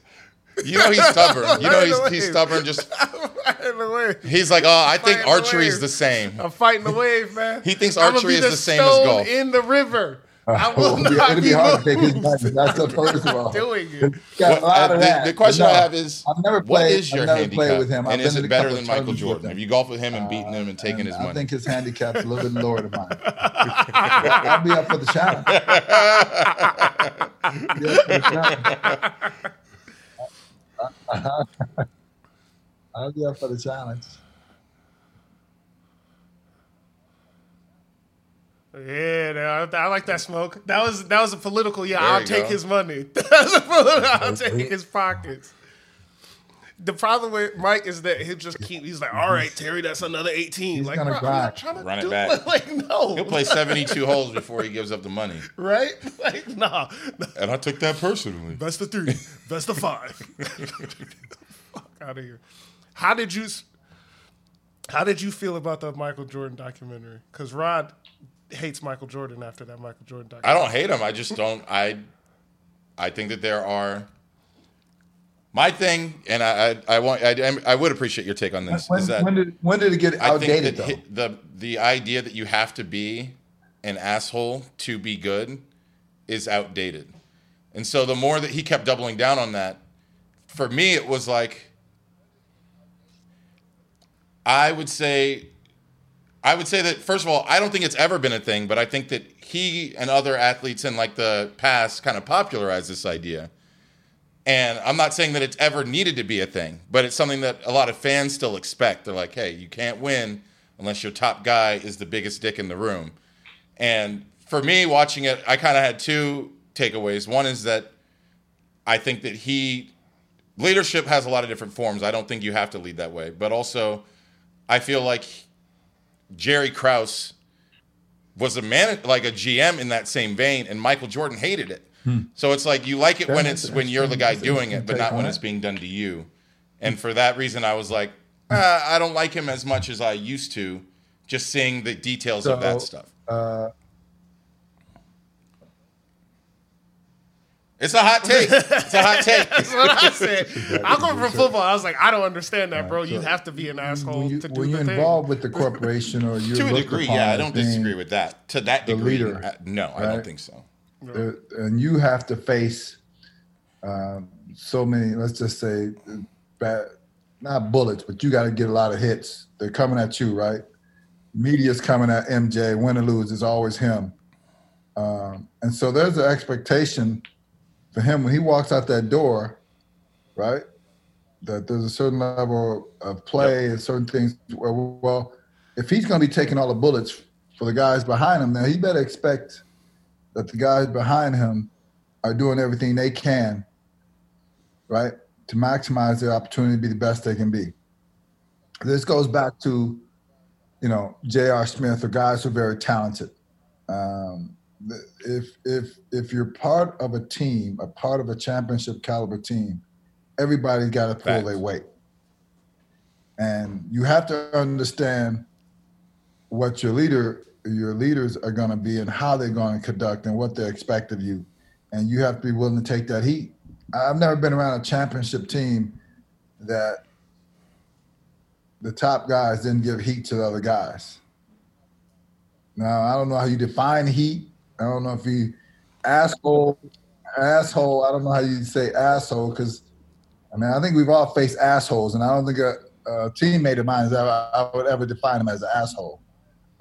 you know he's stubborn. You know he's, he's stubborn. Just I'm the wave. he's like, oh, I think Fighting the archery is wave. the same. I'm fighting the wave, man. He thinks I'ma archery be is the same as stone golf. In the river. I Uh, will it'll be, not it'll be be hard to take his moved. money. That's the first of all. doing it. Got a lot uh, of the, that. the question But I no, have is, I've never what played- is your I've never handicap? played with him. I've And is been it to a better couple than Michael tournaments with Jordan? him. Have you golfed with him and beaten him and taken And his I money? think his handicap's a little bit lower than mine. I'll be up for the challenge. Be up for the challenge. I'll be up for the challenge. Yeah, I, I like that smoke. That was that was a political. Yeah, There I'll take go. his money. That was a political. I'll take his pockets. The problem with Mike is that he'll just keep. He's like, all right, Terry, that's another eighteen. He's like, gonna bro, I'm grind. not trying to Run it do back. Like, no, He'll play 72 holes before he gives up the money. right? Like, nah, And I took that personally. best of three, best of five. Fuck out of here. How did you? s- How did you feel about the Michael Jordan documentary? Because Rod hates Michael Jordan after that Michael Jordan I documentary. don't hate him. I just don't. I I think that there are. My thing, and I I, I want I, I would appreciate your take on this. When, is that when did when did it get I think outdated that though? the the idea that you have to be an asshole to be good is outdated. And so the more that he kept doubling down on that, for me it was like I would say I would say that first of all, I don't think it's ever been a thing, but I think that he and other athletes in like the past kind of popularized this idea. And I'm not saying that it's ever needed to be a thing, but it's something that a lot of fans still expect. They're like, hey, you can't win unless your top guy is the biggest dick in the room. And for me, watching it, I kind of had two takeaways. One is that I think that he, leadership has a lot of different forms. I don't think you have to lead that way. But also, I feel like Jerry Krause was a man, like a GM in that same vein, and Michael Jordan hated it. So it's like you like it when it's when you're the guy doing it, but not when that. it's being done to you. And for that reason, I was like, uh, I don't like him as much as I used to, just seeing the details So, of that stuff. Uh, It's a hot take. It's a hot take. That's what I said. I'm going for football. I was like, I don't understand that, bro. You have to be an asshole you, to do when the you're thing. involved with the corporation or you're to a degree, yeah, I don't disagree with that. To that degree, leader, uh, no, I don't think so. Uh, and you have to face um, so many. Let's just say, bad, not bullets, but you got to get a lot of hits. They're coming at you, right? Media's coming at MJ. Win or lose, it's always him. Um, and so there's an expectation for him when he walks out that door, right? That there's a certain level of play and certain things. Where, well, if he's going to be taking all the bullets for the guys behind him, now he better expect that the guys behind him are doing everything they can, right, to maximize their opportunity to be the best they can be. This goes back to, you know, J.R. Smith or guys who are very talented. Um, if if if you're part of a team, a part of a championship caliber team, everybody's got to pull Facts. their weight, and you have to understand what your leader your leaders are going to be and how they're going to conduct and what they expect of you. And you have to be willing to take that heat. I've never been around a championship team that the top guys didn't give heat to the other guys. Now i don't know how you define heat. I don't know if you asshole asshole. I don't know how you say asshole because i mean i think we've all faced assholes and i don't think a, a teammate of mine is ever, i would ever define him as an asshole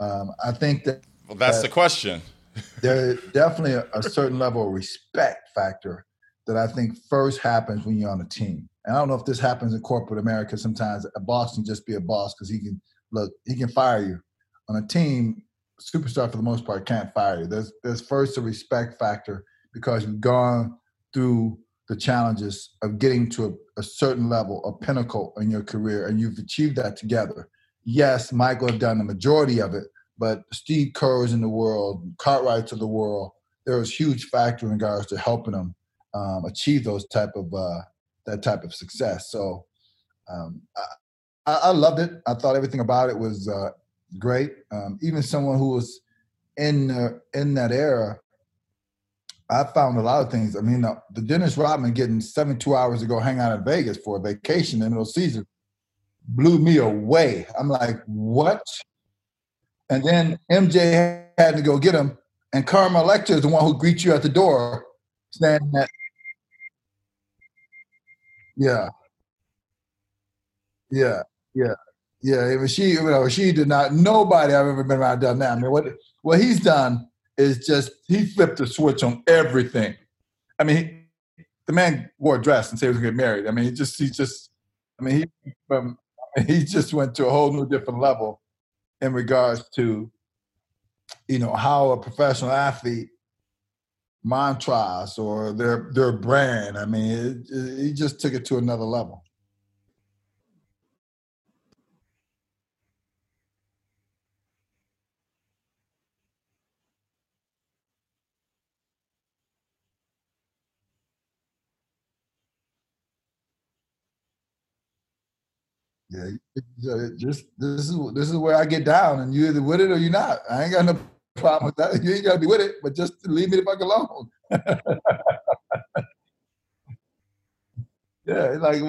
um, I think that Well, that's Uh, the question. there's definitely a, a certain level of respect factor that I think first happens when you're on a team. And I don't know if this happens in corporate America. Sometimes a boss can just be a boss because he can look, he can fire you. On a team, superstar for the most part can't fire you. There's there's first a respect factor because you've gone through the challenges of getting to a, a certain level, a pinnacle in your career, and you've achieved that together. Yes, Michael have done the majority of it, but Steve Kerr's in the world, Cartwright's of the world, there was huge factor in regards to helping them um, achieve those type of uh, that type of success. So um, I, I loved it. I thought everything about it was uh, great. Um, even someone who was in in that era, I found a lot of things. I mean, uh, the Dennis Rodman getting 72 hours to go hang out in Vegas for a vacation in the middle of season blew me away. I'm like, what? And then MJ had to go get him, and Carmen Electra is the one who greets you at the door, saying that, yeah, yeah, yeah, yeah. It was she, you know, she did not. Nobody I've ever been around done that. I mean, what what he's done is just he flipped the switch on everything. I mean, he, the man wore a dress and said he was gonna get married. I mean, he just he just, I mean, he from he just went to a whole new different level in regards to you know how a professional athlete mantras or their their brand. I mean he just took it to another level Yeah, uh, just this is this is where I get down, and you either with it or you're not. I ain't got no problem with that. You ain't got to be with it, but just leave me the fuck alone. yeah, like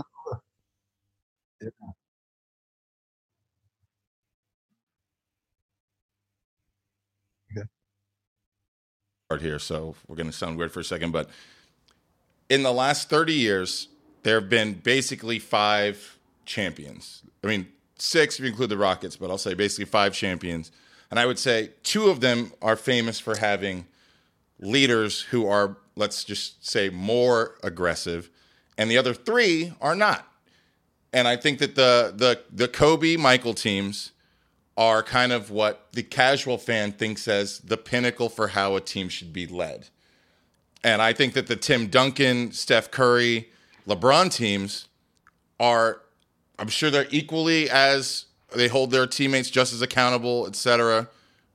Part here, so we're going to sound weird for a second, but in the last 30 years, there have been basically five champions. I mean, six if you include the Rockets, but I'll say basically five champions. And I would say two of them are famous for having leaders who are, let's just say, more aggressive, and the other three are not. And I think that the the the Kobe Michael teams are kind of what the casual fan thinks as the pinnacle for how a team should be led. And I think that the Tim Duncan, Steph Curry, LeBron teams are, I'm sure they're equally as they hold their teammates just as accountable, etc.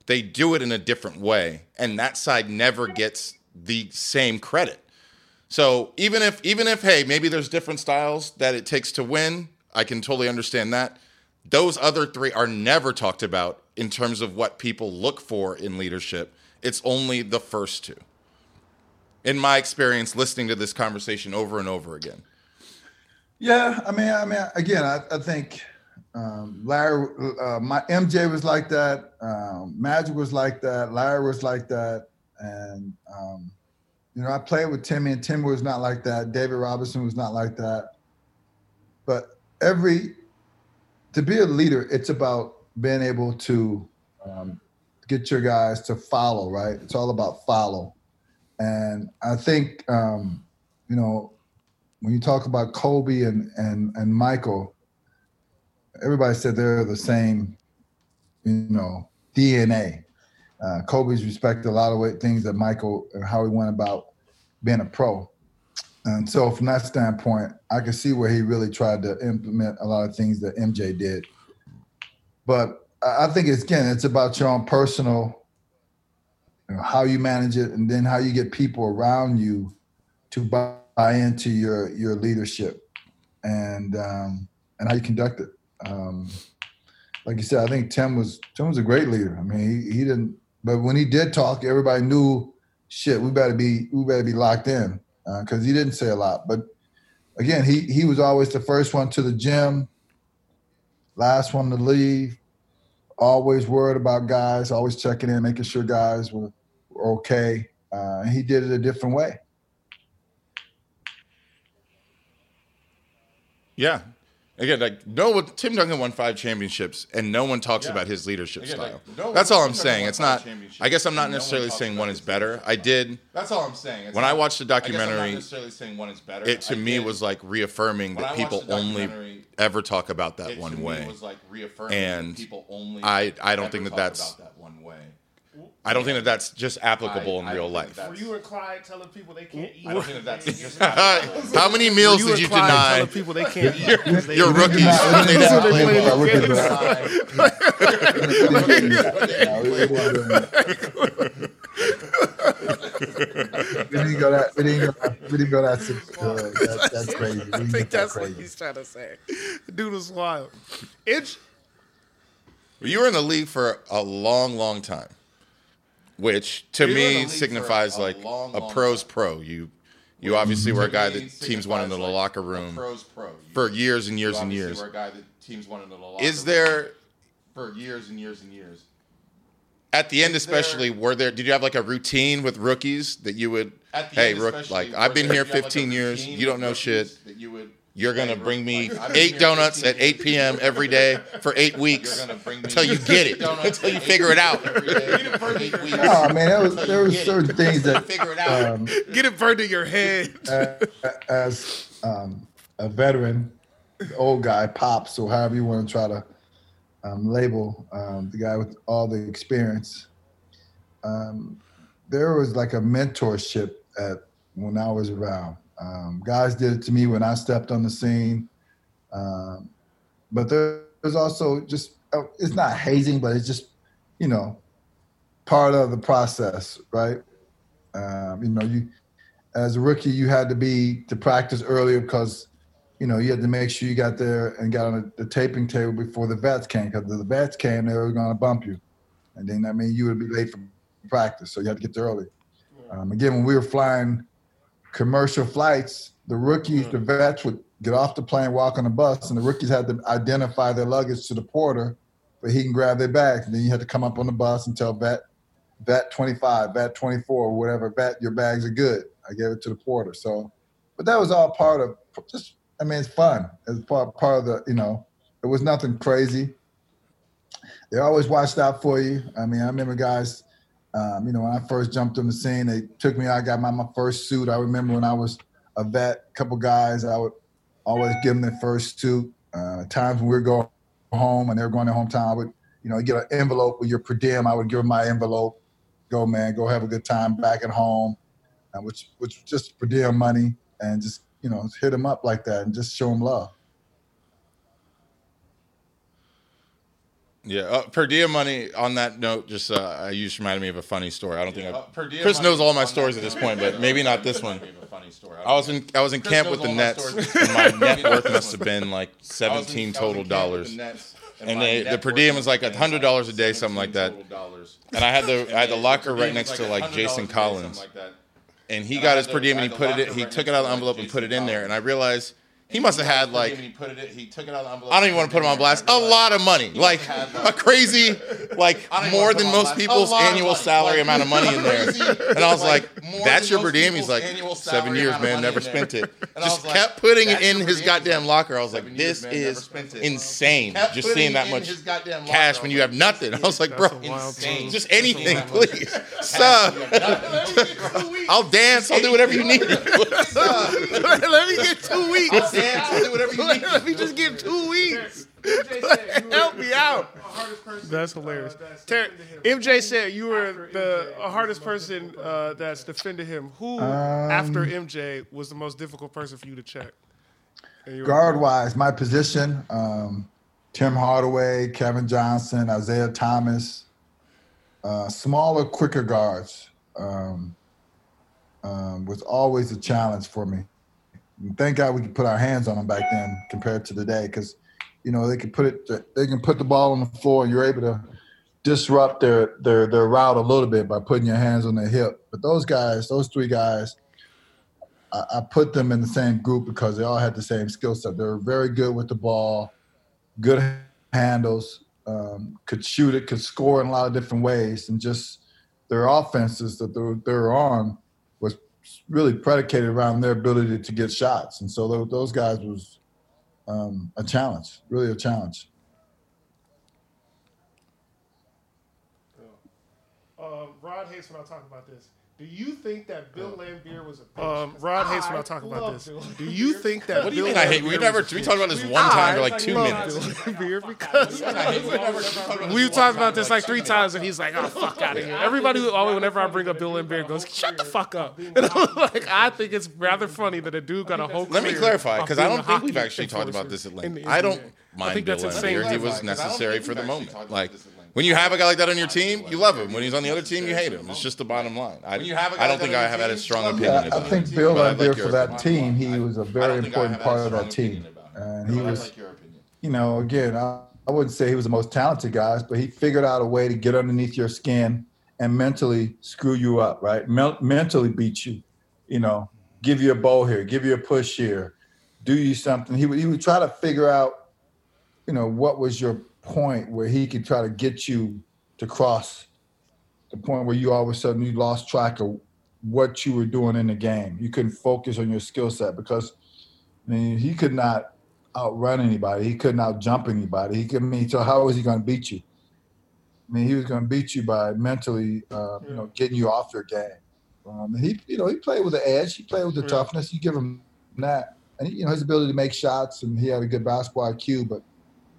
They do it in a different way, and that side never gets the same credit. So even if even if hey maybe there's different styles that it takes to win, I can totally understand that. Those other three are never talked about in terms of what people look for in leadership, it's only the first two. In my experience, listening to this conversation over and over again. Yeah, I mean, I mean, again, I, I think um, Larry, uh, my MJ was like that. Um, Magic was like that. Larry was like that, and um, you know, I played with Timmy, and Timmy was not like that. David Robinson was not like that. But every to be a leader, it's about being able to um, get your guys to follow. Right? It's all about follow, and I think um, you know when you talk about Kobe and and and Michael, everybody said they're the same, you know, DNA. Uh, Kobe's respected a lot of things that Michael and how he went about being a pro. And so from that standpoint, I can see where he really tried to implement a lot of things that MJ did. But I think it's again, it's about your own personal, you know, how you manage it, and then how you get people around you to buy buy into your your leadership and um, and how you conduct it. Um, like you said, I think Tim was Tim was a great leader. I mean, he, he didn't, but when he did talk, everybody knew shit. We better be we better be locked in because uh, he didn't say a lot. But again, he he was always the first one to the gym, last one to leave. Always worried about guys, always checking in, making sure guys were, were okay. Uh, he did it a different way. Yeah. Again, like no one, Tim Duncan won five championships, and no one talks yeah. about his leadership Again, style. Like, no That's all I'm saying. It's not. I guess I'm not necessarily saying one is better. I did. That's all I'm saying. It's when not, I watched the documentary, necessarily saying one is better. it to I me did. was like reaffirming when that people only ever talk about that one way. Like and people only I I don't think that that's that one way. I don't think that that's just applicable I, in real life. Were you and Clyde telling people they can't eat? I don't think that that's just How many meals did you deny? Telling people they can't eat. Your, your rookies. we didn't go that. We didn't go. We didn't go that. Uh, that that's crazy. I think that's that what he's trying to say. Dude was wild. It's. You were in the league for a long, long time which to me signifies like long, a pro's pro. You you obviously were a guy that teams wanted in the locker room pros pro. for years and years and years. Were a guy that teams won in the locker Is there for years and years and years? At the end, Is especially, there, were there? Did you have like a routine with rookies that you would? hey, rook, like I've been here 15 like years. You don't know shit. That you would you're gonna bring me eight donuts at 8 p.m. every day for eight weeks until you get it, until you figure it out. oh man, there was there were certain things that figure it out. Um, get it burned in your head. as um, a veteran, old guy, pops, or however you want to try to um, label um, the guy with all the experience. Um, there was like a mentorship at when I was around um, guys did it to me when I stepped on the scene. Um, but there's also just, oh, it's not hazing, but it's just, you know, part of the process, right? Um, you know, you, as a rookie, you had to be to practice earlier because, you know, you had to make sure you got there and got on the, the taping table before the vets came. Because the vets came, they were going to bump you, and then that mean you would be late for practice, so you had to get there early. Um, again, when we were flying commercial flights, the rookies, mm. the vets would get off the plane, walk on the bus, and the rookies had to identify their luggage to the porter, but he can grab their bags. And then you had to come up on the bus and tell vet, vet 25, vet 24, whatever, vet, your bags are good. I gave it to the porter. So, but that was all part of just, I mean, it's fun. It's part, part of the, you know, it was nothing crazy. They always watched out for you. I mean, I remember guys um, you know, when I first jumped on the scene, they took me. I got my, my first suit. I remember when I was a vet, a couple guys, I would always give them their first suit. Uh, times when we were going home and they were going to hometown, I would, you know, get an envelope with your per diem. I would give them my envelope. Go, man, go have a good time back at home, uh, which which just per diem money, and just you know hit them up like that and just show them love. Yeah, uh, per diem money. On that note, just uh, you just reminded me of a funny story. I don't think uh, Chris knows all my stories at this point, but maybe not this one. I was in I was in camp with the Nets, and my net worth must have been like seventeen total dollars. and they, the per diem was like a hundred dollars a day, something like that. And I had the I had the locker right next to like Jason Collins, and he got his per diem and he put it. He took it out of the envelope and put it in there, and I realized he must have had like he put it. He took it out of the envelope. I don't even want to put him on blast. A lot of money, like a crazy, like I don't even more than most blast. people's A lot of annual salary Like, amount of money in there. And I was like, like, "That's your most per diem." He's like, seven years, man, never spent it. Just like, kept putting it in his goddamn locker. I was like, "This is insane." Just seeing that much his goddamn locker. cash when you have nothing. I was like, "Bro, a wild thing. just anything, please, sir." I'll dance. I'll do whatever you need. Let me get two weeks. Dance, do whatever you need. Let me just get two weeks. Help me out. That's hilarious. Ter- MJ said you were the hardest person uh, that's defended him. Who, after MJ, was the most difficult person for you to check? And you were- Guard wise, my position, um, Tim Hardaway, Kevin Johnson, Isaiah Thomas, uh, smaller, quicker guards um, um, was always a challenge for me. Thank God we could put our hands on them back then compared to today because, you know, they could put it, they can put the ball on the floor and you're able to disrupt their, their, their route a little bit by putting your hands on their hip. But those guys, those three guys, I, I put them in the same group because they all had the same skill set. They were very good with the ball, good handles, um, could shoot it, could score in a lot of different ways, and just their offenses that they were, they on really predicated around their ability to get shots. And so those, guys was um, a challenge, really a challenge. Um, Rod hates when I talk about this. Do you think that Bill Laimbeer was a um, Rod hates when I talk about this. Do you think that What do you Bill mean? I hate. Laimbeer We never. a We bitch? talked about this one time for like two love minutes. Bill Laimbeer because we've talked about this like three times, and he's like, "Oh, fuck out of here." Everybody, who- always whenever I bring up Bill Laimbeer, goes, "Shut the fuck up." And I'm like, I think it's rather funny that a dude got a whole. Let me career clarify off because I being don't think we've hockey actually talked about enforcer this at in length. the I don't NBA. I mind think Bill that's insane. Laimbeer. He was Clarify, 'cause I don't necessary for the moment. Like about this at length. when you have a guy like that on your team, you love him. When he's on the other team, you hate him. It's just the bottom line. I, you have a guy I don't think I have had a strong love him. opinion Yeah, I think. Bill But I like Laimbeer for that team, he was a very don't think I important part of a that team. opinion about it. And he was like your opinion. you know, again, I, I wouldn't say he was the most talented guys, but he figured out a way to get underneath your skin and mentally screw you up, right? Men- mentally beat you, you know, give you a bow here, give you a push here, do you something. He would, he would try to figure out, you know, what was your point where he could try to get you to cross the point where you all of a sudden you lost track of what you were doing in the game. You couldn't focus on your skill set because I mean, he could not outrun anybody. He couldn't outjump anybody. He could I mean, so how was he going to beat you? I mean, he was going to beat you by mentally, uh, you know, getting you off your game. Um, he, you know, he played with the edge. He played with the Yeah. toughness. You give him that, and you know his ability to make shots, and he had a good basketball IQ. But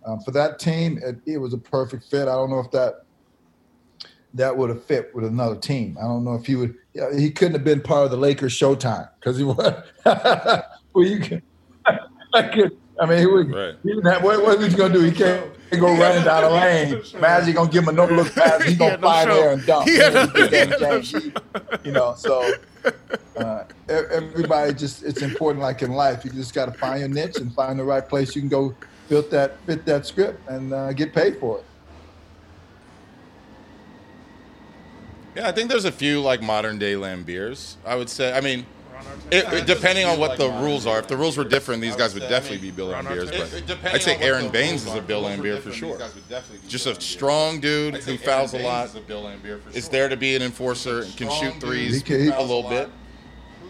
um, for that team, it, it was a perfect fit. I don't know if that that would have fit with another team. I don't know if he would. Yeah, he couldn't have been part of the Lakers Showtime because he was. well, you can. I could. I mean, he would. Right. He didn't have, what, what was he gonna do? He can't He go running down the lane. Magic gonna give him a no look pass. He's He gonna had no fly show. there and dunk. He had no- You know, he had no you know, so uh, everybody just it's important. Like in life, you just got to find your niche and find the right place you can go fit that fit that script and uh, get paid for it. Yeah, I think there's a few like modern day Laimbeers. I would say. I mean, it, it- depending on what the rules are. If the rules were different, these guys would definitely be Bill Laimbeers. It- it- But I'd say Aron Baynes is a Bill if the rules were Laimbeer for sure. these guys would definitely be Just a strong dude who fouls a lot. Baynes is a Bill Is there to be an enforcer and can shoot threes He a little bit.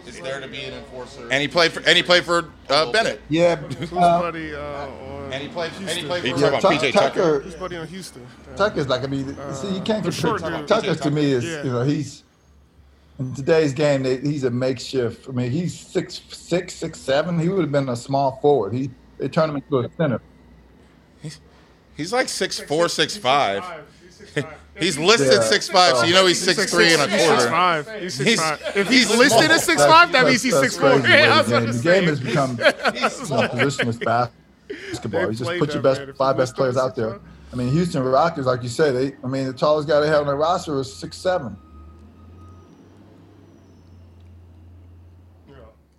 Is there to be an enforcer? And he played for and he played for uh, Bennett. Yeah, Who's uh, buddy uh, on and he played. And he Houston? played for. yeah, about Tuck- PJ Tucker. Tucker. Who's buddy on Houston? Uh, Tucker's like I mean, see, you can't the short compare. dude. Tucker to me is Yeah. you know he's in today's game. They, he's a makeshift. I mean, he's six six six seven. He would have been a small forward. He they turned him into a center. He's he's like six four, six five. He's six five. He's listed Yeah. six five, so you know he's six three and a He's six quarter. five. He's six He's- five. If he's, he's listed small. as six five, that means he's That's six four. the Yeah, the was game, the game has become you know, positionless basketball. You just put your best man. Five best players out there. I mean, Houston Rockets, like you said, they. I mean, the tallest guy they have on their roster was six seven.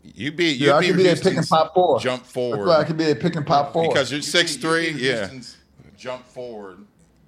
You be you Yeah, I could be a pick and pop four. jump That's forward why I could be a pick and pop four. because you're six three. Yeah, jump forward.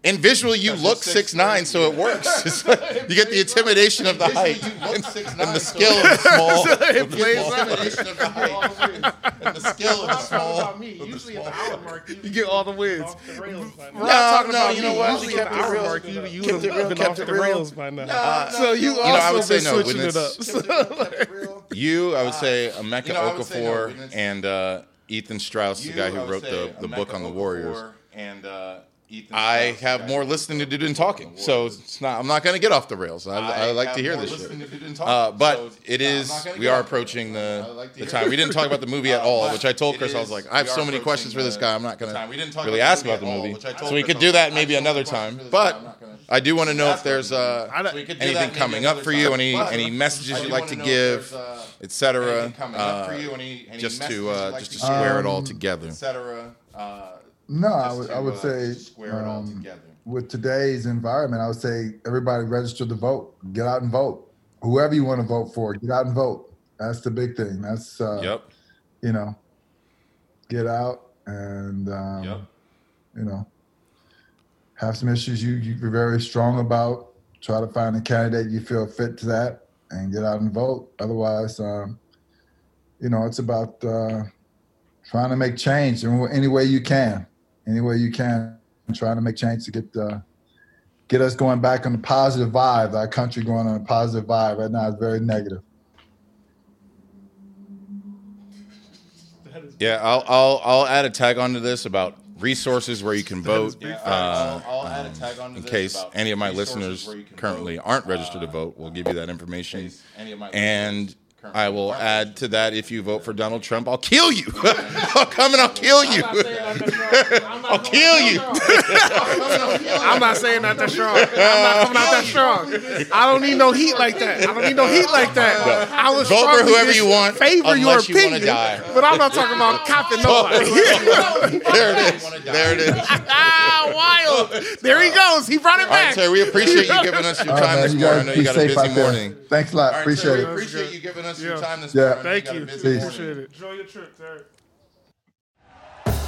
And visually, you look it's six nine, so it works. Like, you get the intimidation of the height you look and, 6'9", and the skill of the small. it the plays small. out. Intimidation of the height and the skill of the small. about me. Usually at the hour mark, You get all the wins. off the rails. We're not talking no, about you know what? Usually We at the hour mark, you you would have been kept off the rails by now. No, so you no, also I would say been no, switching it up. You, I would say Emeka you know, I would say no, Okafor and uh, Ethan Strauss, the guy who wrote the, book on the Warriors. And uh, Ethan I Strauss, have more listening to do than talking, so it's not. I'm not going to get off the rails. I, I, like to hear this shit. to talking, Uh, but so it I'm is. not gonna We are off the rails. approaching the like the time. We didn't talk about the movie at Uh, all, but which I told it Chris I was like, I have so many approaching questions for this guy. I'm not going time. We didn't to really ask movie about the at all, movie, which I told so we could do that maybe I have so another time. questions for this guy, I'm But I do want to know if there's uh, I don't- We could do anything coming up for you, any any messages you'd like wanna to know if give, uh, etc. anything coming up for you, any- any Just to you'd uh, like just to to square it all together. etc. No, I would, to, I would uh, say square it all um, together. with today's environment, I would say everybody register to vote. Get out and vote. Whoever you want to vote for, get out and vote. That's the big thing. That's uh, Yep. you know, get out and um, Yep. you know have some issues you you're very strong about. Try to find a candidate you feel fit to that, and get out and vote. Otherwise, um, you know, it's about uh, trying to make change in any way you can, any way you can, trying to make change to get uh, get us going back on a positive vibe. Our country going on a positive vibe right now is very negative. Yeah, I'll I'll I'll add a tag onto this about resources where you can vote. Yeah, Uh, I'll, I'll add a tag onto in this In case about any of my listeners where you can currently vote. aren't registered to Uh, vote, we'll give you that information. case any of my And I will add to that if you vote for Donald Trump, I'll kill you. I'll come and I'll kill you. I'll kill you. I'm not saying that that strong. I'm not coming out that strong. I don't need no heat like that. I don't need no heat like that. I was Vote for whoever you want, Favor your unless you wanna die. but I'm not talking about copping nobody. there it is. There it is. ah, wild. There he goes. He brought it All right, back. sir. We appreciate you giving us your time man, this morning. I know you got a busy out there. morning. Thanks a lot. All right, Appreciate sir, we it. appreciate you giving us your time this Yeah. morning. Thank got you. busy Peace. morning. Appreciate it. Enjoy your trip, Derek.